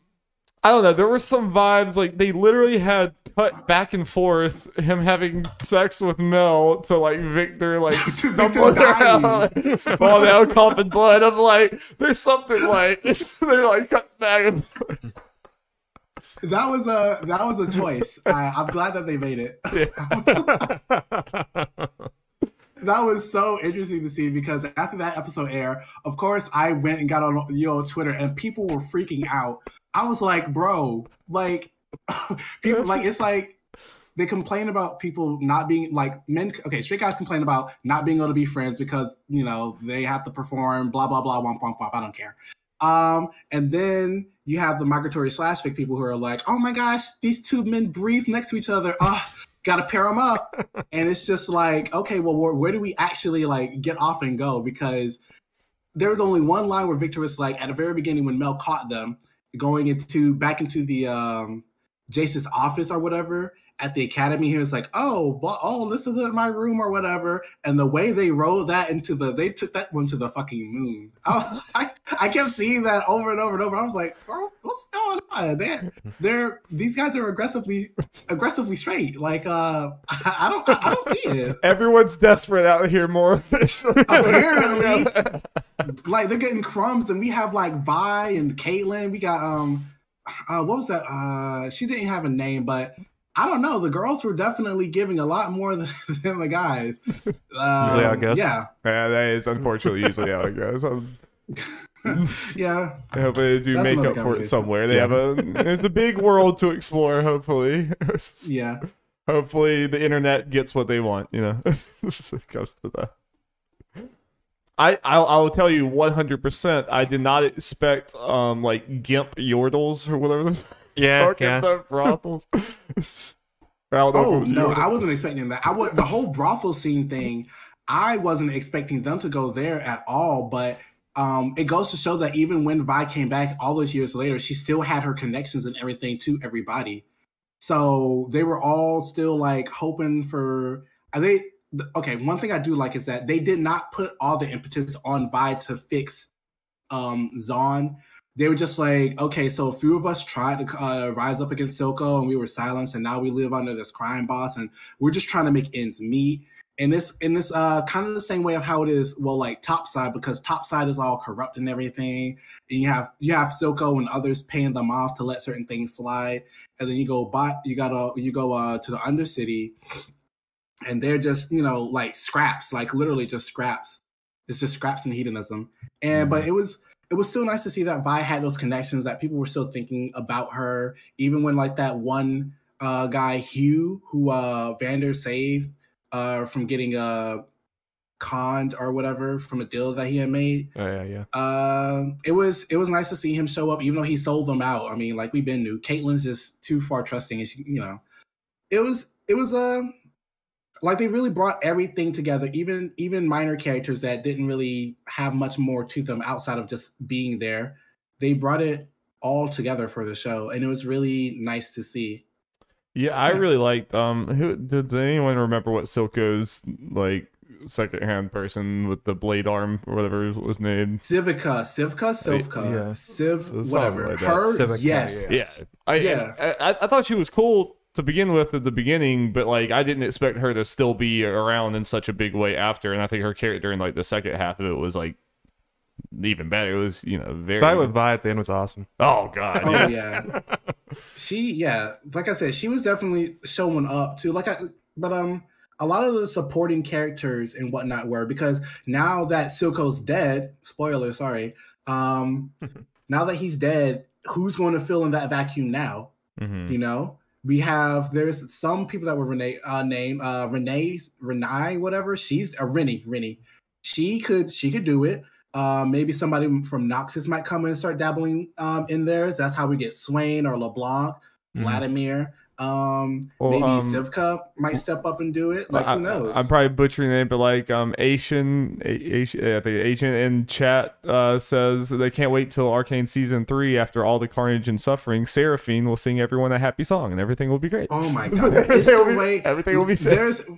I don't know, there were some vibes like they literally had cut back and forth him having sex with Mel to like Viktor like stumbling around falling down coughing blood. I'm like, there's something like they're like cut back and forth. that was a that was a choice. I, I'm glad that they made it. that was so interesting to see because after that episode aired, of course, I went and got on you know Twitter and people were freaking out. I was like, bro, like people like it's like they complain about people not being like men. Okay, straight guys complain about not being able to be friends because you know they have to perform blah blah blah womp womp womp. I don't care. Um, and then you have the migratory slash fic people who are like, oh my gosh, these two men breathe next to each other. Ah, gotta pair them up. and it's just like, okay, well, where, where do we actually like get off and go? Because there was only one line where Viktor was like, at the very beginning when Mel caught them going into back into the um Jayce's office or whatever at the academy, he was like, "Oh, oh, this is in my room or whatever." And the way they rolled that into the, they took that one to the fucking moon. I, I, I kept seeing that over and over and over. I was like, "Bro, what's going on?" They're, they're these guys are aggressively, aggressively straight. Like, uh, I, I don't, I, I don't see it. Everyone's desperate out here more. Apparently. like they're getting crumbs, and we have like Vi and Caitlyn. We got um, uh, what was that? Uh, she didn't have a name, but I don't know. The girls were definitely giving a lot more than, than the guys. Um, Yeah, I guess. Yeah, Yeah, that is unfortunately usually how it goes. Um, yeah. I hope they do That's make up for it somewhere. They Yeah. have a it's a big world to explore. Hopefully, Yeah, hopefully the internet gets what they want. You know, it comes to that. I I'll, I'll tell you 100. percent I did not expect um like gimp yordles or whatever. Yeah, fuck is yeah. the brothels. I don't know Oh no, yordle. I wasn't expecting that. I was the whole brothel scene thing. I wasn't expecting them to go there at all. But um, it goes to show that even when Vi came back all those years later, she still had her connections and everything to everybody. So they were all still like hoping for. I they okay? One thing I do like is that they did not put all the impetus on Vi to fix um Zaun they were just like, okay, so a few of us tried to uh, rise up against Silco and we were silenced, and now we live under this crime boss, and we're just trying to make ends meet. And this, in this, uh, kind of the same way of how it is, well, like Topside, because Topside is all corrupt and everything, and you have you have Silco and others paying them off to let certain things slide, and then you go by, you gotta you go uh, to the Undercity, and they're just you know like scraps, like literally just scraps. It's just scraps and hedonism, and but it was it was still nice to see that Vi had those connections that people were still thinking about her, even when like that one uh, guy Huck, who uh, Vander saved uh, from getting uh, conned or whatever from a deal that he had made. Oh, yeah, yeah. Uh, it was it was nice to see him show up, even though he sold them out. I mean, like we've been new Caitlyn's just too far trusting, and she, you know, it was it was um like they really brought everything together, even even minor characters that didn't really have much more to them outside of just being there. They brought it all together for the show, and it was really nice to see. Yeah, I Yeah. really liked. Um, who does anyone remember what Silco's like second hand person with the blade arm or whatever was named? Civica, Civka, Sivka, yeah. Civ, whatever. like. Her, Civica, yes. yeah. Yeah, I, Yeah. I I I thought she was cool to begin with at the beginning, but like I didn't expect her to still be around in such a big way after. And I think her character in like the second half of it was like even better. It was you know very. Fight with Vi at the end was awesome. oh god, Oh yeah. yeah. she yeah, like I said, she was definitely showing up too. Like I but um a lot of the supporting characters and whatnot were because now that Silco's dead, spoiler, sorry. Um now that he's dead, who's going to fill in that vacuum now? Mm-hmm. You know? We have there's some people that were Renee uh name uh Renee Renee, whatever. She's uh, Renni, Renni. She could she could do it. Uh, maybe somebody from Noxus might come in and start dabbling um, in theirs. That's how we get Swain or LeBlanc, Mhm. Vladimir. Um, Well, maybe um, Sivka might step up and do it. Like I, who knows? I, am probably butchering it, but like um Asian, Asian, I think Asian in chat uh, says they can't wait till Arcane season three after all the carnage and suffering. Seraphine will sing everyone a happy song and everything will be great. oh my god! everything, will be, way everything will be there's fixed.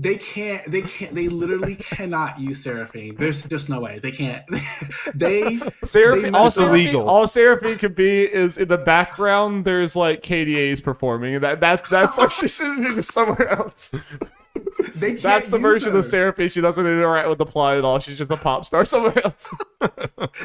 They can't they can't they literally cannot use Seraphine. There's just no way they can't. they Seraphine, they all. Seraphine, illegal. all Seraphine could be is in the background. There's like KDA's performing, and that that that's like she should be somewhere else. They can't That's the use version her. of Seraphine. She doesn't interact with the plot at all. She's just a pop star somewhere else.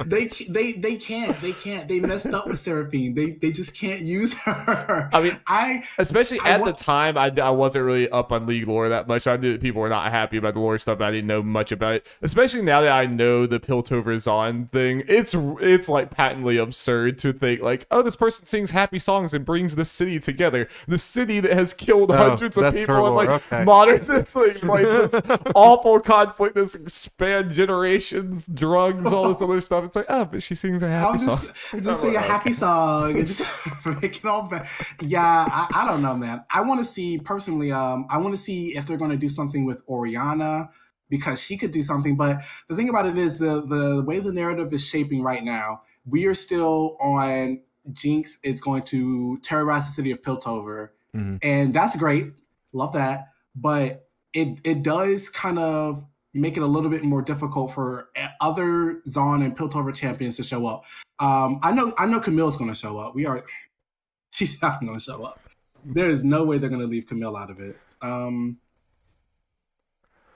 They they they can't they can't they messed up with Seraphine. They they just can't use her. I mean, I Especially I at wa- the time, I, I wasn't really up on League lore that much. I knew that people were not happy about the lore stuff. But I didn't know much about it. Especially now that I know the Piltover Zaun thing, it's it's like patently absurd to think like, oh, this person sings happy songs and brings the city together. The city that has killed Oh, hundreds of that's her people and like lore, okay. modern, it's like, like this awful conflict this spanned generations, drugs, all this other stuff. It's like, oh, but she sings a happy I'll song. just just sing a happy song and just make it all back. Yeah, I, I don't know, man. I want to see personally. Um, I want to see if they're going to do something with Orianna because she could do something. But the thing about it is the the way the narrative is shaping right now. We are still on Jinx is going to terrorize the city of Piltover, Mhm. and that's great. Love that, but it it does kind of make it a little bit more difficult for eh, other Zaun and Piltover champions to show up. Um, I know I know Camille's going to show up. We are. She's not going to show up. There is no way they're going to leave Camille out of it. Um,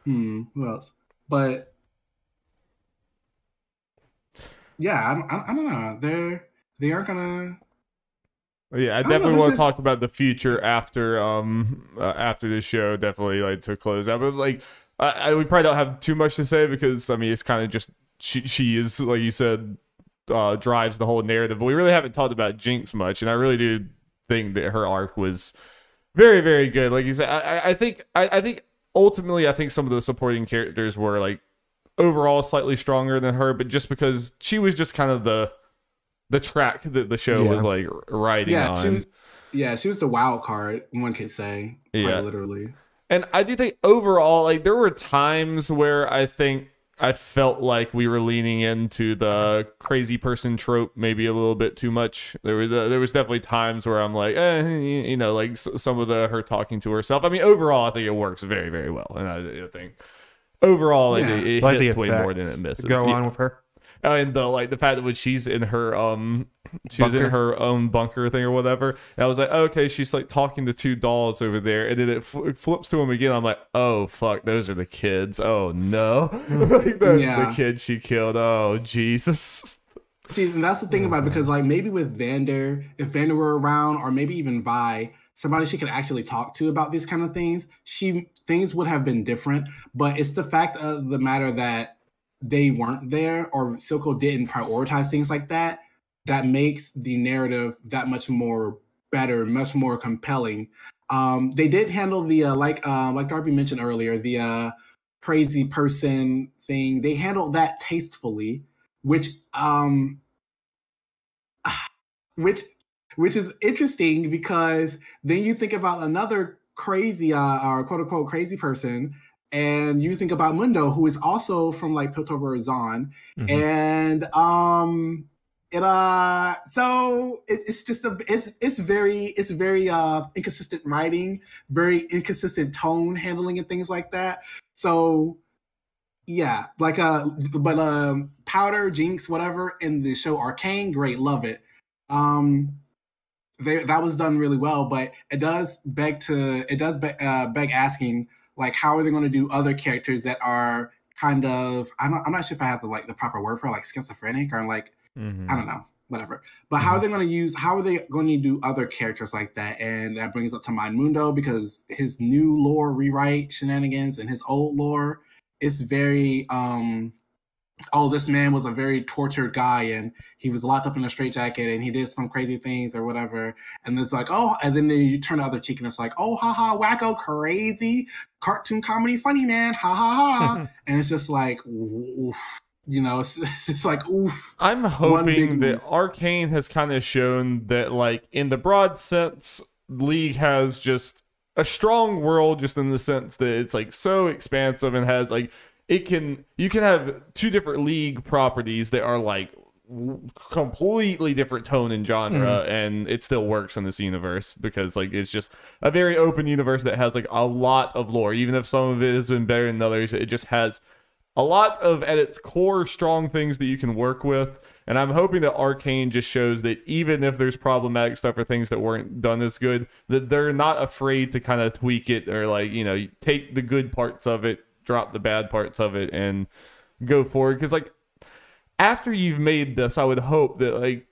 hmm. Who else? But yeah, I, I, I don't know. They're they aren't gonna. Yeah, I know, definitely want to just- talk about the future after um uh, after the show. Definitely like to close out, but like I, I we probably don't have too much to say because I mean it's kind of just she she is like you said uh drives the whole narrative. But we really haven't talked about Jinx much, and I really do think that her arc was very very good. Like you said, I I- I think I, I think ultimately I think some of the supporting characters were like overall slightly stronger than her, but just because she was just kind of the the track that the show Yeah. was like riding Yeah, on. she was. Yeah, she was the wild card. One could say. quite Yeah. literally. And I do think overall, like there were times where I think I felt like we were leaning into the crazy person trope maybe a little bit too much. There was uh, there was definitely times where I'm like, eh, you know, like s- some of the her talking to herself. I mean, overall, I think it works very very well, and I, I think overall Yeah. it, it Like hits way more than it misses. to go Yeah. on with her. And the like the fact that when she's in her um she was in her own bunker thing or whatever and i was like okay she's like talking to two dolls over there and then it, fl- it flips to him again i'm like oh fuck those are the kids. Oh no. Like, those are the kids she killed. Oh jesus. See, and that's the thing about it because, like, maybe with Vander, if Vander were around, or maybe even Vi, somebody she could actually talk to about these kind of things, she things would have been different. But it's the fact of the matter that they weren't there, or Silco didn't prioritize things like that, that makes the narrative that much more better, much more compelling. Um, they did handle the uh, like uh, like Darby mentioned earlier, the uh, crazy person thing. They handled that tastefully, which um which which is interesting because then you think about another crazy uh, or quote unquote crazy person and you think about Mundo, who is also from like Piltover Zaun, mm-hmm. and um, it uh, so it, it's just a it's it's very it's very uh inconsistent writing, very inconsistent tone handling and things like that. So yeah, like uh, but um, Powder, Jinx, whatever in the show Arcane, great, love it. Um, they, that was done really well, but it does beg to it does be, uh, beg asking like how are they going to do other characters that are kind of I'm not, I'm not sure if I have the like the proper word for like schizophrenic or like mm-hmm. I don't know whatever. But mm-hmm. how are mm-hmm. they going to use how are they going to do other characters like that? And that brings up to mind Mundo because his new lore rewrite shenanigans and his old lore is very um oh, this man was a very tortured guy and he was locked up in a straitjacket and he did some crazy things or whatever. And it's like, oh, and then you turn the other cheek and it's like, oh, haha, wacko, crazy, cartoon comedy, funny man, ha ha ha. and it's just like, oof. You know, it's, it's just like oof. I'm hoping that Arcane has kind of shown that, like, in the broad sense, League has just a strong world, just in the sense that it's like so expansive and has like it can you can have two different league properties that are like completely different tone and genre mm. and it still works in this universe because like it's just a very open universe that has like a lot of lore even if some of it has been better than others it just has a lot of at its core strong things that you can work with and i'm hoping that arcane just shows that even if there's problematic stuff or things that weren't done as good that they're not afraid to kind of tweak it or like you know take the good parts of it drop the bad parts of it and go forward. Because like after you've made this i would hope that like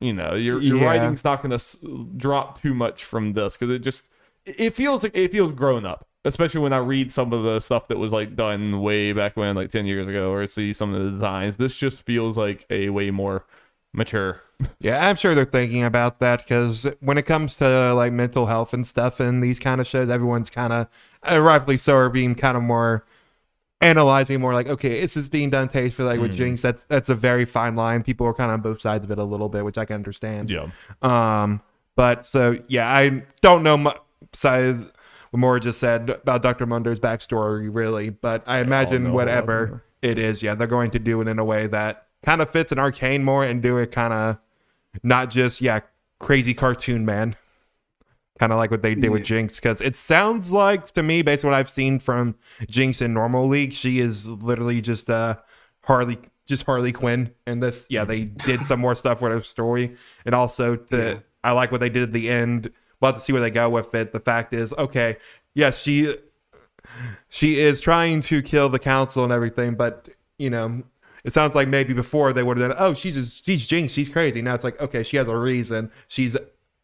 you know your, your yeah. writing's not going to s- drop too much from this because it just it feels like it feels grown up especially when i read some of the stuff that was like done way back when like 10 years ago or see some of the designs. This just feels like a way more mature. Yeah i'm sure they're thinking about that because when it comes to like mental health and stuff in these kind of shows everyone's kind of rightfully so are being kind of more analyzing more like okay is this being done tastefully like with mm. jinx that's that's a very fine line. People are kind of on both sides of it a little bit which i can understand. Yeah. Um but so yeah i don't know much besides what Mora just said about dr mundo's backstory really but i imagine whatever it is yeah they're going to do it in a way that kind of fits an arcane more and do it kind of not just yeah crazy cartoon man kind of like what they did yeah. with Jinx because it sounds like to me based on what I've seen from Jinx in normal league she is literally just uh Harley just Harley Quinn and this yeah they did some more stuff with her story and also the yeah. I like what they did at the end we'll have to see where they go with it the fact is okay yes she she is trying to kill the council and everything but you know it sounds like maybe before they would have done, oh, she's just, she's Jinx, she's crazy. Now it's like, okay, she has a reason. She's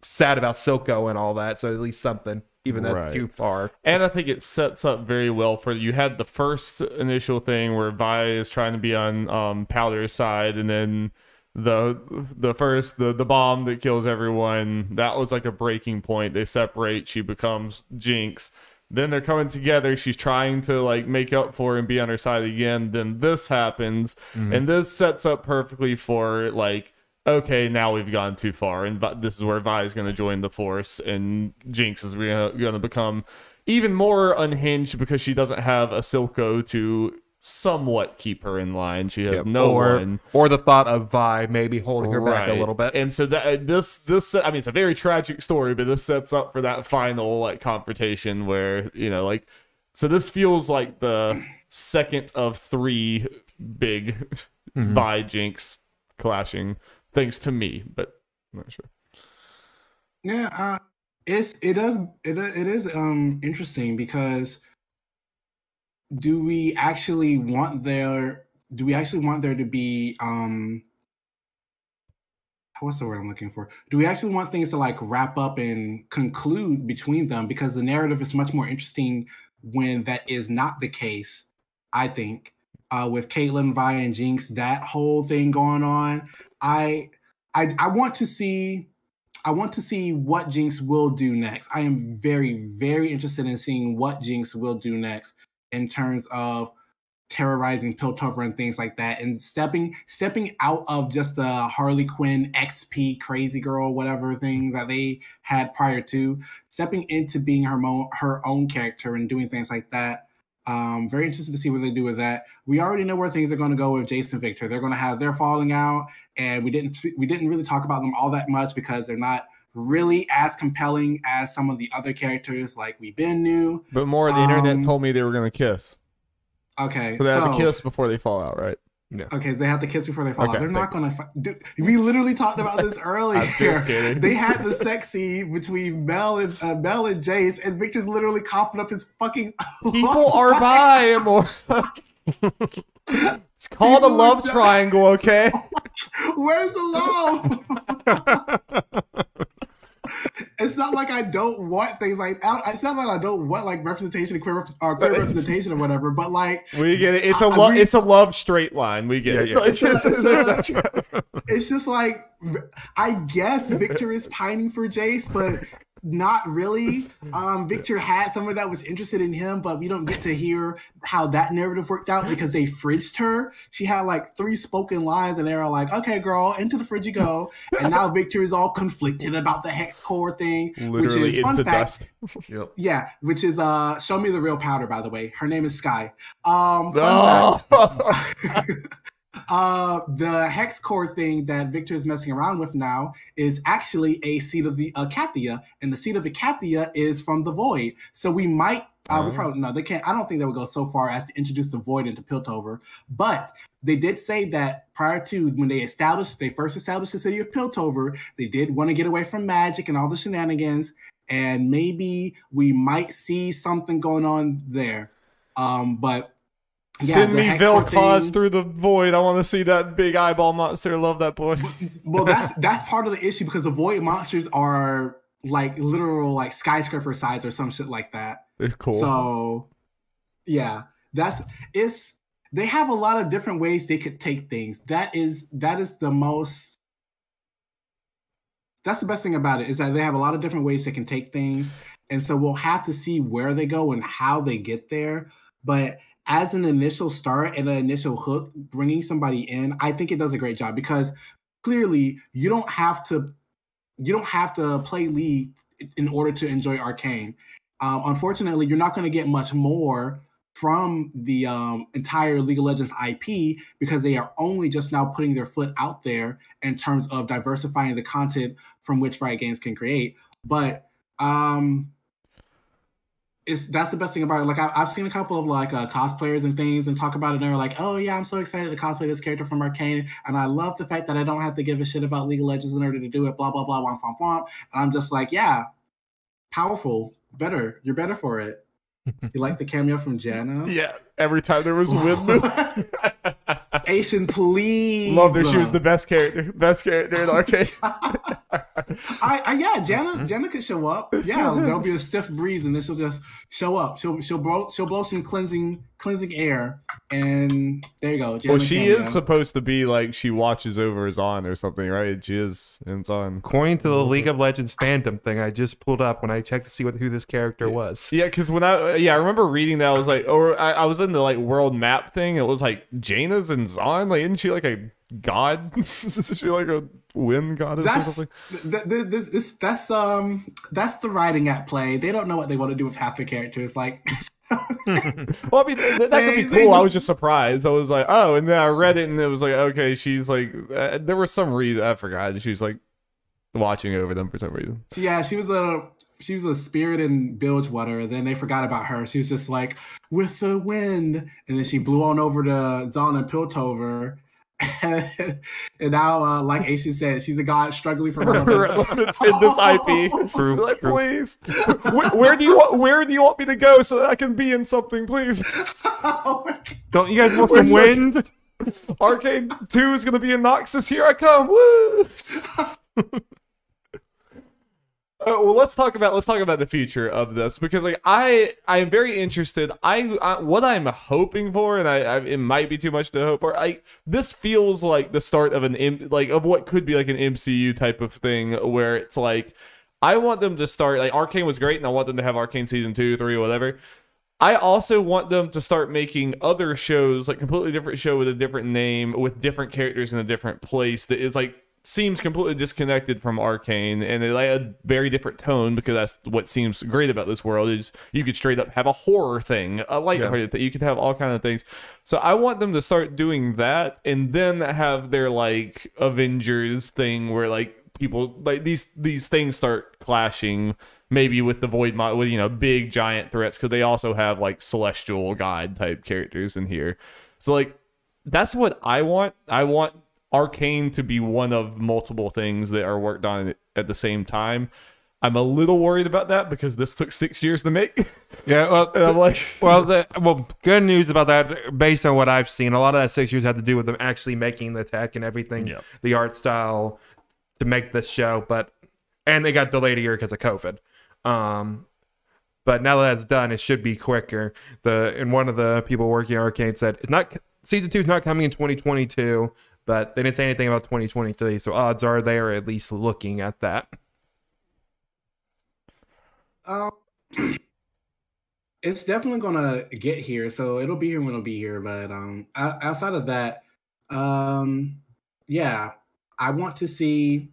sad about Silco and all that, so at least something, even that's right. too far. And I think it sets up very well for you had the first initial thing where Vi is trying to be on um, Powder's side, and then the the first the the bomb that kills everyone that was like a breaking point. They separate. She becomes Jinx then they're coming together she's trying to like make up for and be on her side again then this happens mm-hmm. and this sets up perfectly for like okay now we've gone too far and this is where vi is going to join the force and jinx is going to become even more unhinged because she doesn't have a silco to somewhat keep her in line. She has yep. no or, one, or the thought of Vi maybe holding her right. back a little bit. And so that this this I mean it's a very tragic story, but this sets up for that final like confrontation where you know like so this feels like the second of three big mm-hmm. Vi Jinx clashing things to me, but I'm not sure. Yeah, uh, it's it does it it is um interesting because do we actually want there do we actually want there to be um what's the word I'm looking for? Do we actually want things to like wrap up and conclude between them? Because the narrative is much more interesting when that is not the case, I think. Uh, with Caitlyn, Vi, and Jinx, that whole thing going on. I I I want to see I want to see what Jinx will do next. I am very, very interested in seeing what Jinx will do next in terms of terrorizing Piltover and things like that, and stepping stepping out of just the Harley Quinn XP crazy girl whatever thing that they had prior to, stepping into being her mo- her own character and doing things like that. Um, very interested to see what they do with that. We already know where things are going to go with Jason Viktor. They're going to have their falling out, and we didn't we didn't really talk about them all that much because they're not really as compelling as some of the other characters like we've been knew. But more of the internet Um, told me they were gonna kiss, Okay, so they have to kiss before they fall out, right? Okay, they have to kiss before they fall Okay, out. They're not going to. Dude, we literally talked about this earlier. I'm just kidding. They had the sex scene between Mel and uh, Mel and Jayce, and Viktor's literally coughing up his fucking. People are by him, or it's called a People are love triangle, okay? Where's the love? It's not like I don't want things like. I, it's not like I don't want like representation and queer, rep- or uh, queer representation or whatever. But like, We get it. It's a I- I love. re- It's a love straight line. We get Yeah, it. yeah. It's just, it's just like I guess Viktor is pining for Jayce, but not really. Um, Viktor had someone that was interested in him, but we don't get to hear how that narrative worked out because they fridged her. She had like three spoken lines, and they were like, "Okay, girl, into the fridge you go." And now Viktor is all conflicted about the hex core thing, which Literally is fun fact. Yep. Yeah, which is uh, show me the real powder. By the way, her name is Sky. Um. Oh. Uh, the hex core thing that Viktor is messing around with now is actually a seed of the Icathia, and the seed of Icathia is from the Void. So we might, uh, we Oh. probably no, they can't. I don't think they would go so far as to introduce the Void into Piltover, but they did say that prior to when they established, they first established the city of Piltover, they did want to get away from magic and all the shenanigans, and maybe we might see something going on there. Um, but yeah, Send me hex core Vel'Koz thing- through the void. I want to see that big eyeball monster. Love that boy. well that's that's part of the issue because the void monsters are like literal like skyscraper size or some shit like that It's cool. so yeah that's it's they have a lot of different ways they could take things that is that is the most that's the best thing about it is that they have a lot of different ways they can take things and so we'll have to see where they go and how they get there but as an initial start and an initial hook bringing somebody in i think it does a great job because clearly you don't have to you don't have to play league in order to enjoy arcane. Um, unfortunately you're not going to get much more from the um, entire league of legends ip because they are only just now putting their foot out there in terms of diversifying the content from which riot games can create. But um it's that's the best thing about it. Like I, I've seen a couple of like uh, cosplayers and things and talk about it. and They're like, "Oh yeah, I'm so excited to cosplay this character from Arcane, and I love the fact that I don't have to give a shit about League of Legends in order to do it." Blah blah blah, womp womp womp. And I'm just like, yeah, powerful, better. You're better for it. You like the cameo from Janna? yeah, every time there was wind movement. Asian, please. Love that she was the best character, best character in Arcane. I, I yeah, Janna mm-hmm. Janna could show up. Yeah, there'll be a stiff breeze, and then she'll just show up. She'll she'll blow she'll blow some cleansing cleansing air, and there you go. Janna well, she cameo. is supposed to be like she watches over Zaun or something, right? She is in Zaun. According to the mm-hmm. League of Legends fandom thing I just pulled up when I checked to see what who this character was. Yeah, because when I yeah I remember reading that I was like, or I, I was in the like world map thing. It was like Janna's and Zaun. Like, isn't she like a god? is she like a wind goddess or That's something? th- th- this, this, that's um that's the writing at play. They don't know what they want to do with half the characters. Like, Well, I mean, th- that They- could be cool. I was just surprised. I was like, oh, and then I read it, and it was like, okay, she's like, uh, there was some reason I forgot. She was like watching over them for some reason. yeah, she was a she was a spirit in Bilgewater. Then they forgot about her. She was just like with the wind, and then she blew on over to Zaun and Piltover. and now, uh, like Aisha said, she's a god struggling for relevance. Relevance in this IP. True, like, true. please, where, where do you want? Where do you want me to go so that I can be in something, please? Oh. Don't you guys want Where's some the- wind? Arcane Two is gonna be in Noxus. Here I come. Woo! Uh, well, let's talk about let's talk about the future of this because like I I am very interested. I, I what I'm hoping for, and I, I it might be too much to hope for. I this feels like the start of an like of what could be like an MCU type of thing where it's like I want them to start like Arcane was great, and I want them to have Arcane season two, three, whatever. I also want them to start making other shows, like completely different show with a different name, with different characters in a different place. That is like seems completely disconnected from Arcane, and it had a very different tone because that's what seems great about this world is you could straight up have a horror thing, a lighthearted yeah. thing. You could have all kind of things. So I want them to start doing that, and then have their like Avengers thing where like people like these these things start clashing maybe with the void mod with you know big giant threats because they also have like celestial god type characters in here so like that's what i want i want arcane to be one of multiple things that are worked on at the same time i'm a little worried about that because this took six years to make yeah well i'm like well the well good news about that based on what i've seen a lot of that six years had to do with them actually making the tech and everything yep. the art style to make this show but and it got delayed a year because of covid um, but now that that's done, it should be quicker. The and one of the people working at Arcane said it's not season two is not coming in 2022, but they didn't say anything about 2023. So odds are they are at least looking at that. Um, it's definitely gonna get here, so it'll be here when it'll be here. But um, outside of that, um, yeah, I want to see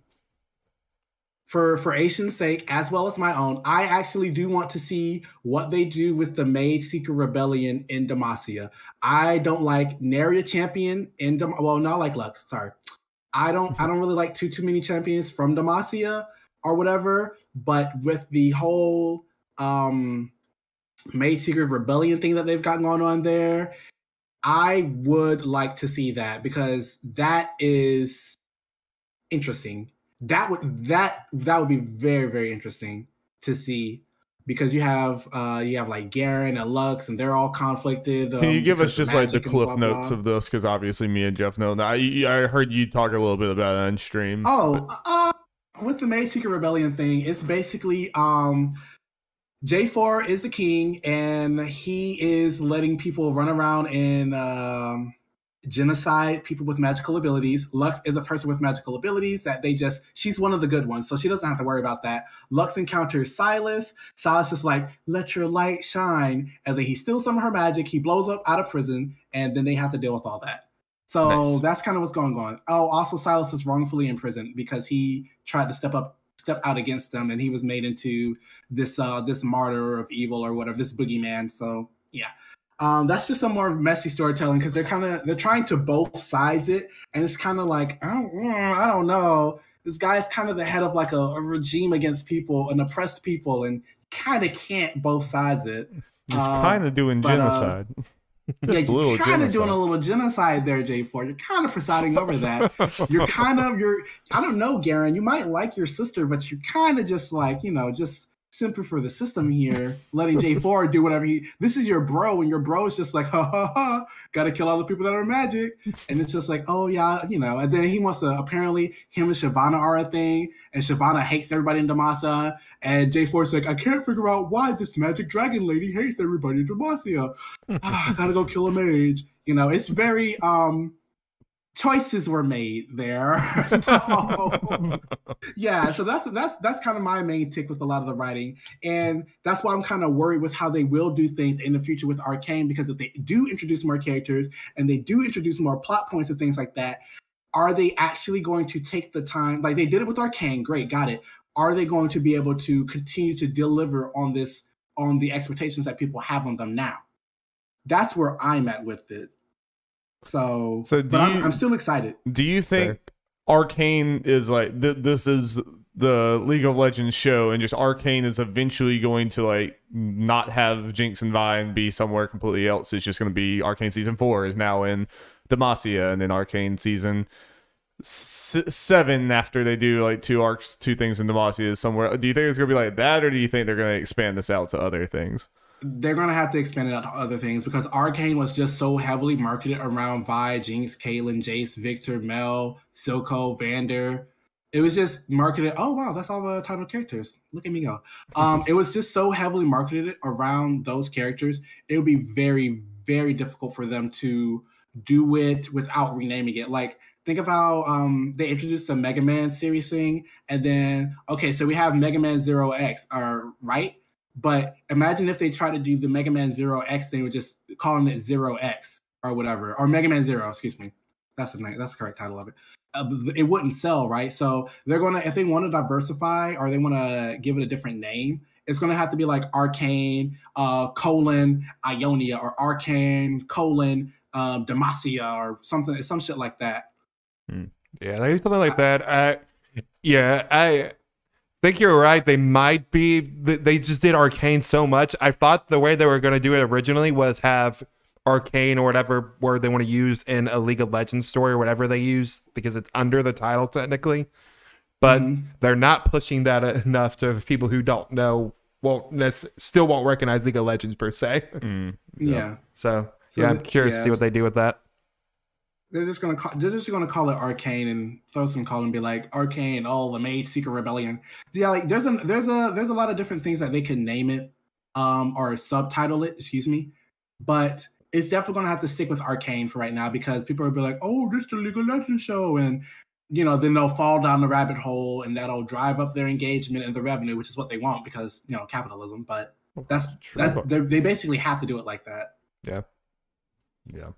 for for Asian's sake, as well as my own, I actually do want to see what they do with the Mage Seeker Rebellion in Demacia. I don't like nary a champion in Dem- well, not like Lux. Sorry, I don't I don't really like too too many champions from Demacia or whatever. But with the whole um Mage Seeker Rebellion thing that they've got going on there, I would like to see that because that is interesting that would that that would be very very interesting to see because you have uh you have like Garen and Lux and they're all conflicted. Um, Can you give us just like the cliff blah, notes blah. of this? Because obviously me and Jeff know. I I heard you talk a little bit about it on stream. Oh, uh, with the Mage Seeker Rebellion thing, it's basically um J4 is the king and he is letting people run around in um genocide people with magical abilities. Lux is a person with magical abilities that they just, she's one of the good ones, so she doesn't have to worry about that. Lux encounters Sylas. Sylas is like, let your light shine. And then he steals some of her magic. He blows up out of prison, and then they have to deal with all that. So nice. that's kind of what's going on. Oh, also Sylas is wrongfully imprisoned because he tried to step up, step out against them, and he was made into this uh this martyr of evil or whatever, this boogeyman. So yeah. Um, that's just some more messy storytelling because they're kind of they're trying to both sides it, and it's kind of like I don't, mm, I don't know. This guy's kind of the head of like a, a regime against people and oppressed people, and kind of can't both sides it. He's uh, kind of doing but, uh, genocide. Uh, yeah, you're kind of doing a little genocide there, J4. You're kind of presiding over that. you're kind of you're I don't know, Garen. You might like your sister, but you're kind of just like you know just simply for the system here, letting J4 do whatever he. This is your bro, and your bro is just like, ha ha ha, gotta kill all the people that are magic, and it's just like, oh yeah, you know. And then he wants to apparently him and Shyvana are a thing, and Shyvana hates everybody in Demacia, and J4's like, I can't figure out why this magic dragon lady hates everybody in Demacia. ah, I gotta go kill a mage. You know, it's very um choices were made there. so, yeah, so that's that's that's kind of my main tick with a lot of the writing, and that's why I'm kind of worried with how they will do things in the future with Arcane because if they do introduce more characters and they do introduce more plot points and things like that, are they actually going to take the time like they did it with Arcane? Great, got it. Are they going to be able to continue to deliver on this on the expectations that people have on them now? That's where I'm at with it. So, so but you, I'm, I'm, still excited. Do you think Arcane is like th- this is the League of Legends show, and just Arcane is eventually going to like not have Jinx and Vi and be somewhere completely else? It's just going to be Arcane season four is now in Demacia, and then Arcane season s- seven after they do like two arcs, two things in Demacia is somewhere. Do you think it's going to be like that, or do you think they're going to expand this out to other things? They're gonna have to expand it out to other things because Arcane was just so heavily marketed around Vi, Jinx, Caitlyn, Jayce, Viktor, Mel, Silco, Vander. It was just marketed. Oh wow, that's all the title characters. Look at me go. Um, it was just so heavily marketed around those characters. It would be very, very difficult for them to do it without renaming it. Like think of how um, they introduced the Mega Man series thing, and then okay, so we have Mega Man Zero X, or uh, right? But imagine if they try to do the Mega Man Zero X thing with just calling it Zero X or whatever, or Mega Man Zero, excuse me. That's the name. That's the correct title of it. Uh, it wouldn't sell, right? So they're gonna if they want to diversify or they want to give it a different name, it's gonna have to be like Arcane uh, colon Ionia or Arcane colon um, Demacia or something, some shit like that. Yeah, maybe something like that. I, yeah, I think you're right. They might be. They just did Arcane so much. I thought the way they were going to do it originally was have Arcane or whatever word they want to use in a League of Legends story or whatever they use because it's under the title technically. But Mhm. they're not pushing that enough to people who don't know. Won't nec- still won't recognize League of Legends per se. Mm. Yeah. So, So yeah, I'm the- curious to see what they do with that. They're just gonna call, they're just gonna call it Arcane and throw some color and be like Arcane, oh the Mage Seeker Rebellion. Yeah, like there's a there's a there's a lot of different things that they can name it, um, or subtitle it, excuse me. But it's definitely gonna have to stick with Arcane for right now because people will be like, oh, this is the League of Legends show, and you know, then they'll fall down the rabbit hole and that'll drive up their engagement and the revenue, which is what they want because you know capitalism. But that's True. that's they they basically have to do it like that. Yeah. Yeah.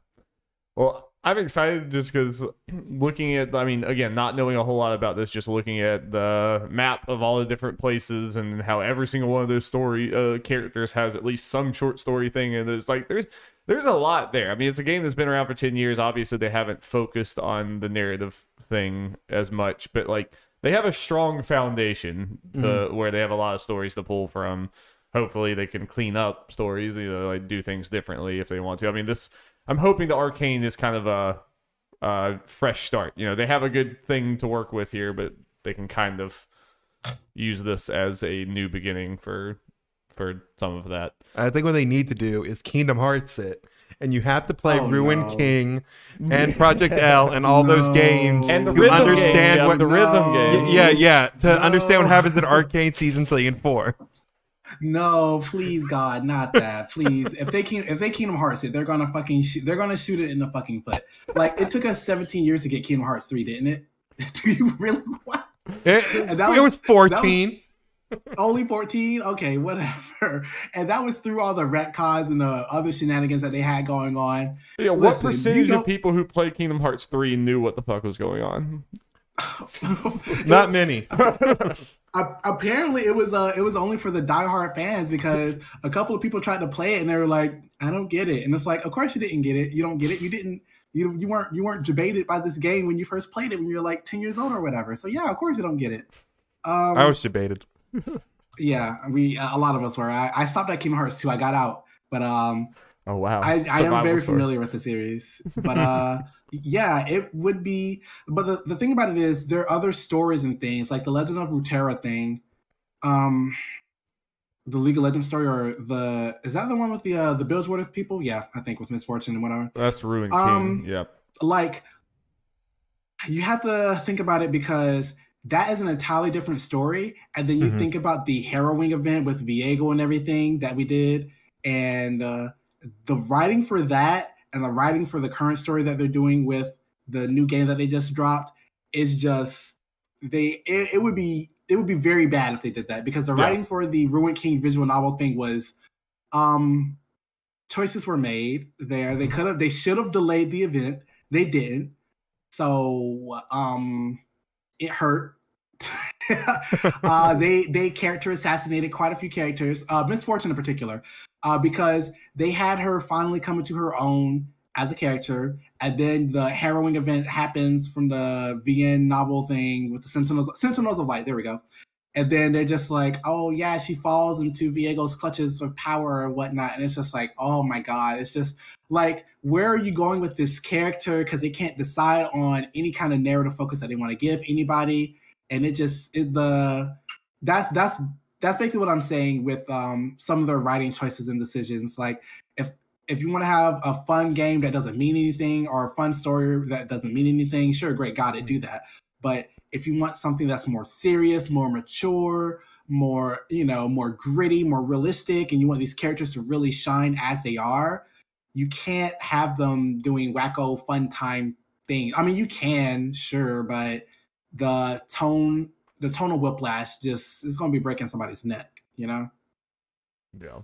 Well, I'm excited just because looking at, I mean, again, not knowing a whole lot about this, just looking at the map of all the different places and how every single one of those story uh, characters has at least some short story thing, and there's like there's there's a lot there. I mean, it's a game that's been around for ten years. Obviously, they haven't focused on the narrative thing as much, but like they have a strong foundation to, where they have a lot of stories to pull from. Hopefully, they can clean up stories, you know, like do things differently if they want to. I mean, this I'm hoping the Arcane is kind of a, a fresh start. You know, they have a good thing to work with here, but they can kind of use this as a new beginning for for some of that. I think what they need to do is Kingdom Hearts it. And you have to play Oh, Ruin no. King and Project L and all those games And the to rhythm understand game, yeah, what the rhythm No. game. Yeah, yeah, to No. understand what happens in Arcane season three and four. No, please, God, not that. Please, if they can, if they Kingdom Hearts it, they're gonna fucking, shoot, they're gonna shoot it in the fucking foot. Like it took us 17 years to get Kingdom Hearts three, didn't it? Do you really want It, And that it was- was fourteen. only 14? Okay, whatever. And that was through all the retcons and the other shenanigans that they had going on. Yeah, what Listen, you percentage of people who played Kingdom Hearts 3 knew what the fuck was going on? Not many. Apparently it was uh it was only for the diehard fans because a couple of people tried to play it and they were like i don't get it. And it's like of course you didn't get it. You don't get it. You didn't you, you weren't you weren't debated by this game when you first played it when you were like 10 years old or whatever. So yeah of course you don't get it. Um I was debated. yeah we a lot of us were. I, I stopped at kingdom hearts 2 i got out. But um Oh wow. I, I am very story. familiar with the series, but uh, yeah, it would be. But the, the thing about it is, there are other stories and things like the Legend of Runeterra thing, um, the League of Legends story, or the is that the one with the uh, the Bilgewater people? Yeah, I think with Miss Fortune and whatever. That's Ruin King. Um, yep. Like, you have to think about it because that is an entirely different story, and then you Mhm. think about the harrowing event with Viego and everything that we did, and uh, the writing for that and the writing for the current story that they're doing with the new game that they just dropped is just they it, it would be it would be very bad if they did that because the Yeah. writing for the Ruined King visual novel thing was um choices were made there. They could have they should have delayed the event. They didn't. So um it hurt. Uh, they they character assassinated quite a few characters, uh, Miss Fortune in particular, uh, because they had her finally come into her own as a character, and then the harrowing event happens from the VN novel thing with the Sentinels Sentinels of Light. There we go. And then they're just like, oh yeah, she falls into Viego's clutches of power or whatnot, and it's just like, oh my god, it's just like, where are you going with this character? Because they can't decide on any kind of narrative focus that they want to give anybody and it just it, the that's that's that's basically what I'm saying with um some of their writing choices and decisions. Like if if you want to have a fun game that doesn't mean anything or a fun story that doesn't mean anything, sure, great, got it, do that. But if you want something that's more serious, more mature, more you know, more gritty, more realistic, and you want these characters to really shine as they are, you can't have them doing wacko fun time thing. I mean, you can, sure, but the tone the tonal whiplash just is going to be breaking somebody's neck you know Yeah.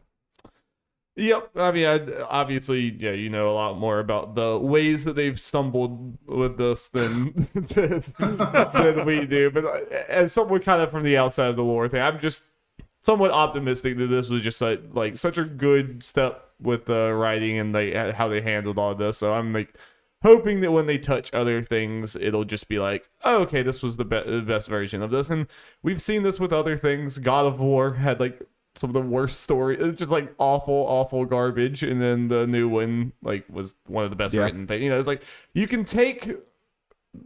Yep. I mean, I, obviously, yeah, you know a lot more about the ways that they've stumbled with this than than, than we do. But uh, as someone kind of from the outside of the lore thing, I'm just somewhat optimistic that this was just like, like such a good step with the writing and like uh, how they handled all this. So I'm like hoping that when they touch other things, it'll just be like, oh, okay, this was the, be- the best version of this. And we've seen this with other things. God of War had like some of the worst story. It's just like awful, awful garbage. And then the new one like was one of the best Yeah. written things. You know, it's like you can take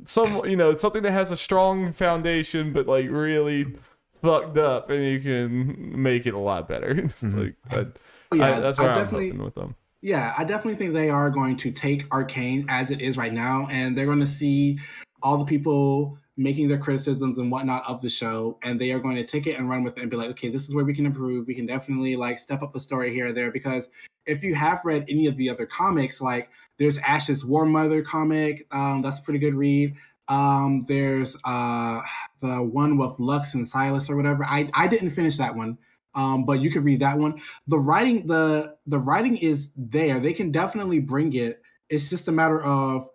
some, you know, something that has a strong foundation, but like really fucked up, and you can make it a lot better. It's Mm-hmm. like I, Yeah, I, that's I where I'm definitely- hoping with them. Yeah, I definitely think they are going to take Arcane as it is right now, and they're going to see all the people making their criticisms and whatnot of the show, and they are going to take it and run with it and be like, okay, this is where we can improve. We can definitely like step up the story here or there because if you have read any of the other comics, like there's Ashe's War Mother comic, um, that's a pretty good read. Um, there's uh the one with Lux and Sylas or whatever. I I didn't finish that one. Um, but you could read that one. The writing the the writing is there. They can definitely bring it. It's just a matter of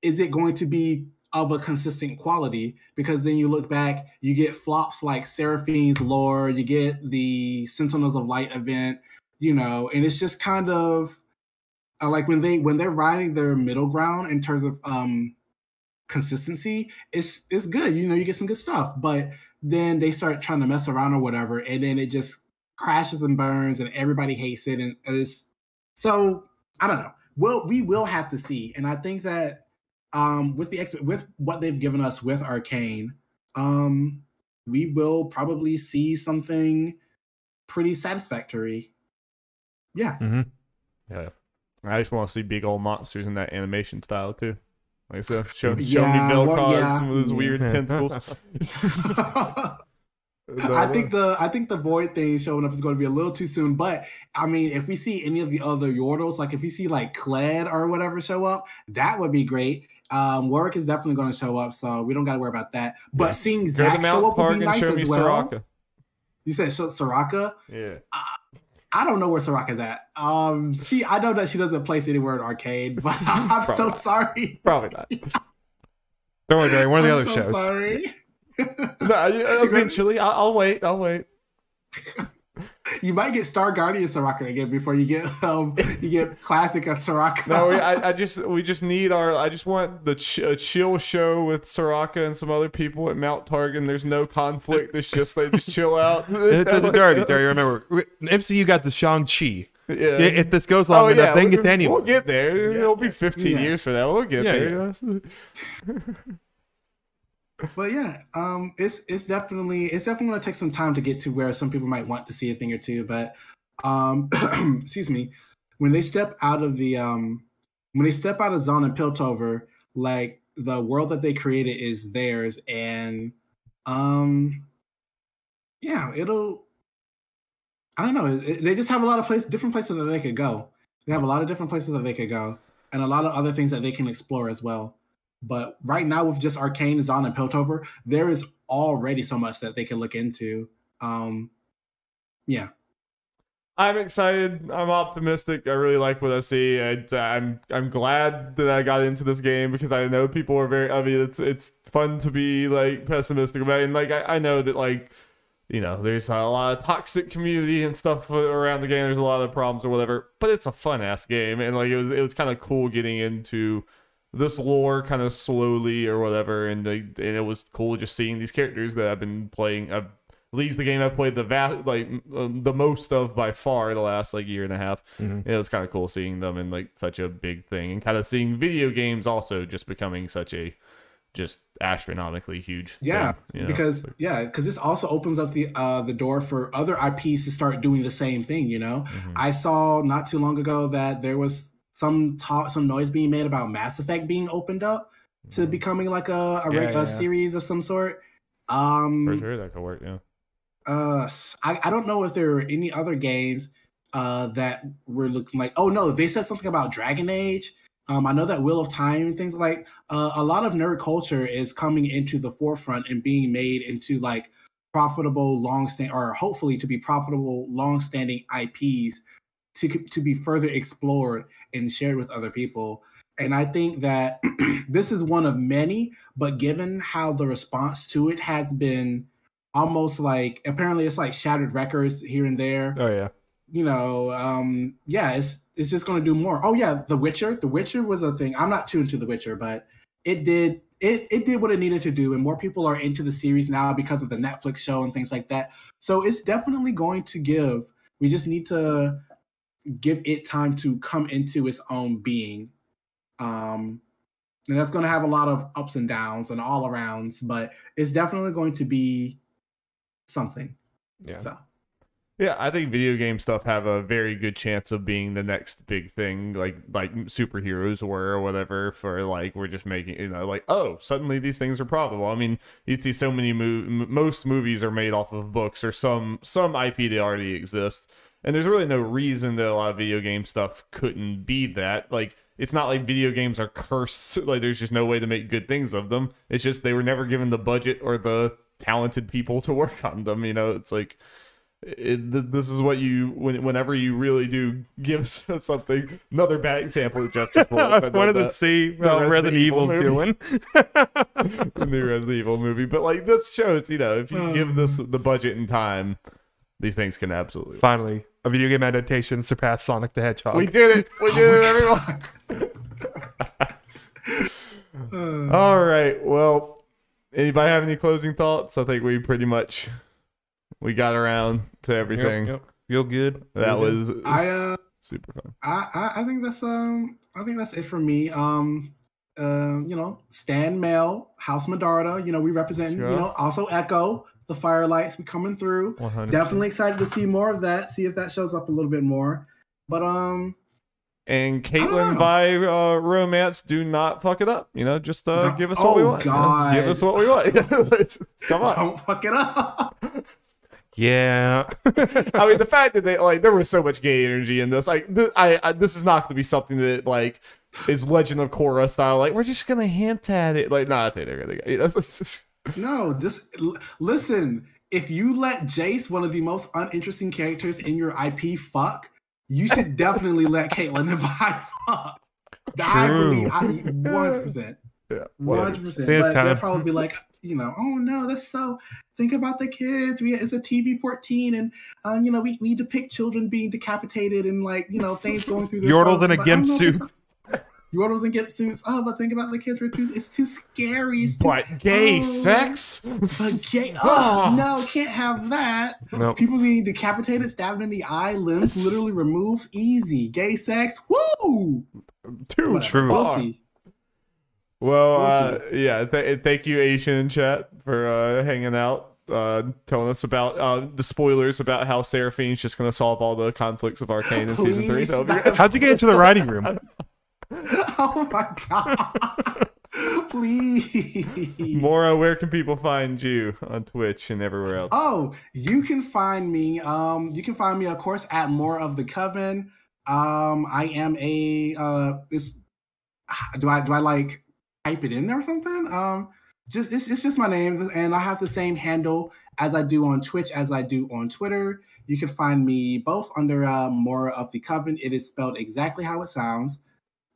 is it going to be of a consistent quality? Because then you look back you get flops like seraphine's lore you get the sentinels of light event you know and it's just kind of uh, like when they when they're riding their middle ground in terms of um consistency it's it's good. You know you get some good stuff. But then they start trying to mess around or whatever and then it just crashes and burns and everybody hates it and it's so i don't know well we will have to see and i think that um with the ex with what they've given us with arcane um we will probably see something pretty satisfactory yeah Yeah. I just want to see big old monsters in that animation style too. Like so, show, show Yeah, me well, Vel'Koz yeah, and some of those weird tentacles. I think the I think the void thing showing up is going to be a little too soon. But I mean, if we see any of the other Yordles, like if we see like Kled or whatever show up, that would be great. Um, Warwick is definitely going to show up, so we don't got to worry about that. But Yeah. seeing Zac show Mount up would Park be and nice show me as well. Soraka. You said show Soraka. Yeah. I don't know where Soraka's at. Um, she I know that she doesn't place anywhere in arcade, but I'm so Probably. sorry. Probably not. Don't worry, Barry. One of the I'm other so shows. Sorry. no, eventually, I'll, I'll wait. I'll wait. You might get Star Guardian Soraka again before you get um you get classic of Soraka. No, we, I, I just we just need our. I just want the ch- a chill show with Soraka and some other people at Mount Targon. There's no conflict. It's just they just chill out. Dirty, dirty. Remember, MCU got the Shang Chi. Yeah. If this goes long enough, they can get to we'll, anyone. we'll get there. It'll be 15 Yeah. years for that. We'll get Yeah, there. But yeah, um, it's it's definitely it's definitely to take some time to get to where some people might want to see a thing or two. But um, excuse me, when they step out of the um, when they step out of Zaun and Piltover, like the world that they created is theirs, and um, yeah, it'll. I don't know. they just have a lot of places, different places that they could go. They have a lot of different places that they could go, and a lot of other things that they can explore as well. But right now, with just Arcane, Zaun, and Piltover, there is already so much that they can look into. Um, yeah, I'm excited. I'm optimistic. I really like what I see. I, I'm I'm glad that I got into this game because I know people are very. I mean, it's it's fun to be like pessimistic about, it. and like I, I know that like you know there's a lot of toxic community and stuff around the game. There's a lot of problems or whatever, but it's a fun ass game, and like it was it was kind of cool getting into this lore kind of slowly or whatever, and like, and it was cool just seeing these characters that I've been playing. I've, at least the game I've played the va- like um, the most of by far the last like year and a half. Mhm. It was kind of cool seeing them in like such a big thing, and kind of seeing video games also just becoming such a just astronomically huge. yeah, thing, you know? because yeah, because this also opens up the uh, the door for other IPs to start doing the same thing. You know, mhm. I saw not too long ago that there was some talk, some noise being made about Mass Effect being opened up to becoming like a a, Mm-hmm. Yeah, reg- yeah. series of some sort. Um, for sure that could work. Yeah. uh I, I don't know if there were any other games uh that were looking like oh no they said something about dragon age um i know that wheel of time and things like uh, a lot of nerd culture is coming into the forefront and being made into like profitable, long stand or hopefully to be profitable, long standing IPs to to be further explored and shared with other people. And I think that this is one of many, but given how the response to it has been almost like apparently it's like shattered records here and there. Oh yeah. You know, um, yeah, it's it's just gonna do more. Oh yeah, The Witcher. The Witcher was a thing. I'm not too into The Witcher, but it did it it did what it needed to do, and more people are into the series now because of the Netflix show and things like that. So it's definitely going to give. We just need to give it time to come into its own being. Um, and that's going to have a lot of ups and downs and all arounds, but it's definitely going to be something. Yeah. So Yeah, I think video game stuff have a very good chance of being the next big thing, like like superheroes were or whatever. For like we're just making you know like oh suddenly these things are probable. I mean you see so many mo- m- most movies are made off of books or some some IP that already exists, and there's really no reason that a lot of video game stuff couldn't be that. Like it's not like video games are cursed. Like there's just no way to make good things of them. It's just they were never given the budget or the talented people to work on them. You know, it's like it, this is what you when, whenever you really do give something another bad example of Jeff just pulled I wanted to see The how Resident Resident Evil Evil's movie. doing. the new Resident Evil movie but like this shows you know if you uh. give this the budget and time these things can absolutely Finally, a video game adaptation surpassed Sonic the Hedgehog. we did it we did it everyone all right well anybody have any closing thoughts I think we pretty much we got around to everything yep. Feel good. that Feel good. was I uh, super fun I, I I think that's um I think that's it for me. Um uh, you know, Stan Mel, House Medarda, you know, we represent, Sure. you know, also Ekko, the Firelights, we coming through. 100%. Definitely excited to see more of that, see if that shows up a little bit more. But um And Caitlyn Vi uh, romance, do not fuck it up. You know, just uh, No- give us what we oh, want. you know? God. Give us what we want. Come on. don't fuck it up. Yeah. I mean, the fact that they like there was so much gay energy in this. Like, th- I, I this is not going to be something that like is Legend of Korra style. Like, we're just going to hint at it. Like, no, I think they're going to. You know? no, just l- listen. If you let Jayce, one of the most uninteresting characters in your IP, fuck, you should definitely let Caitlyn and Vi fuck. I True. believe I one hundred percent. yeah. One hundred percent. It's But kinda- they'll probably be like, you know, oh no, that's so. Think about the kids. We it's a TV fourteen, and um, you know, we, we depict children being decapitated and like you know things going through. Their Yordles throats. in a But gimp suit. If- Yordles in gimp suits. Oh, but think about the kids. Are too, it's too scary. It's too, But gay Oh. sex? but gay. Oh no, can't have that. Nope. People being decapitated, stabbed in the eye, limbs literally removed. Easy. Gay sex. Woo. Too Whatever. true. We'll see. Well, We'll uh, yeah. Th- thank you, Asian chat, for uh, hanging out, uh, telling us about uh, the spoilers about how Seraphine's just going to solve all the conflicts of Arcane in season three. Please, That'll be that- great. How'd you get into the writing room? Oh my god. Please. Mora, where can people find you on Twitch and everywhere else? Oh, you can find me. Um, you can find me, of course, at Mora of the Coven. Um, I am a uh this do I do I like type it in there or something? Um just it's, it's just my name and I have the same handle as I do on Twitch as I do on Twitter. You can find me both under uh Mora of the Coven. It is spelled exactly how it sounds.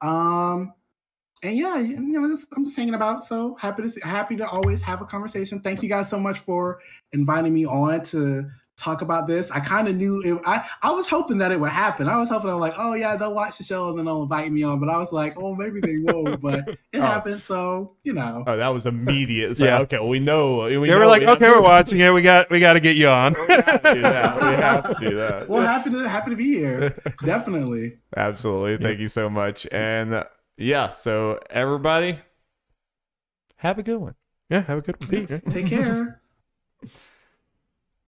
Um and yeah, you know, just, I'm just hanging about. So happy to happy to always have a conversation. Thank you guys so much for inviting me on to talk about this. I kind of knew it. I I was hoping that it would happen. I was hoping I'm like, oh yeah, they'll watch the show and then they'll invite me on. But I was like, oh maybe they won't. But it Oh. happened. So you know. Oh, that was immediate. It's like, Yeah. okay, well, we know. We They know were like, we okay, we're watching it. We got we got to get you on. We have to do that. We have to do that. Well, happy to happy to be here. Definitely. Absolutely. Thank you so much. And uh, yeah, so everybody, have a good one. yeah, have a good one. Peace. Take care.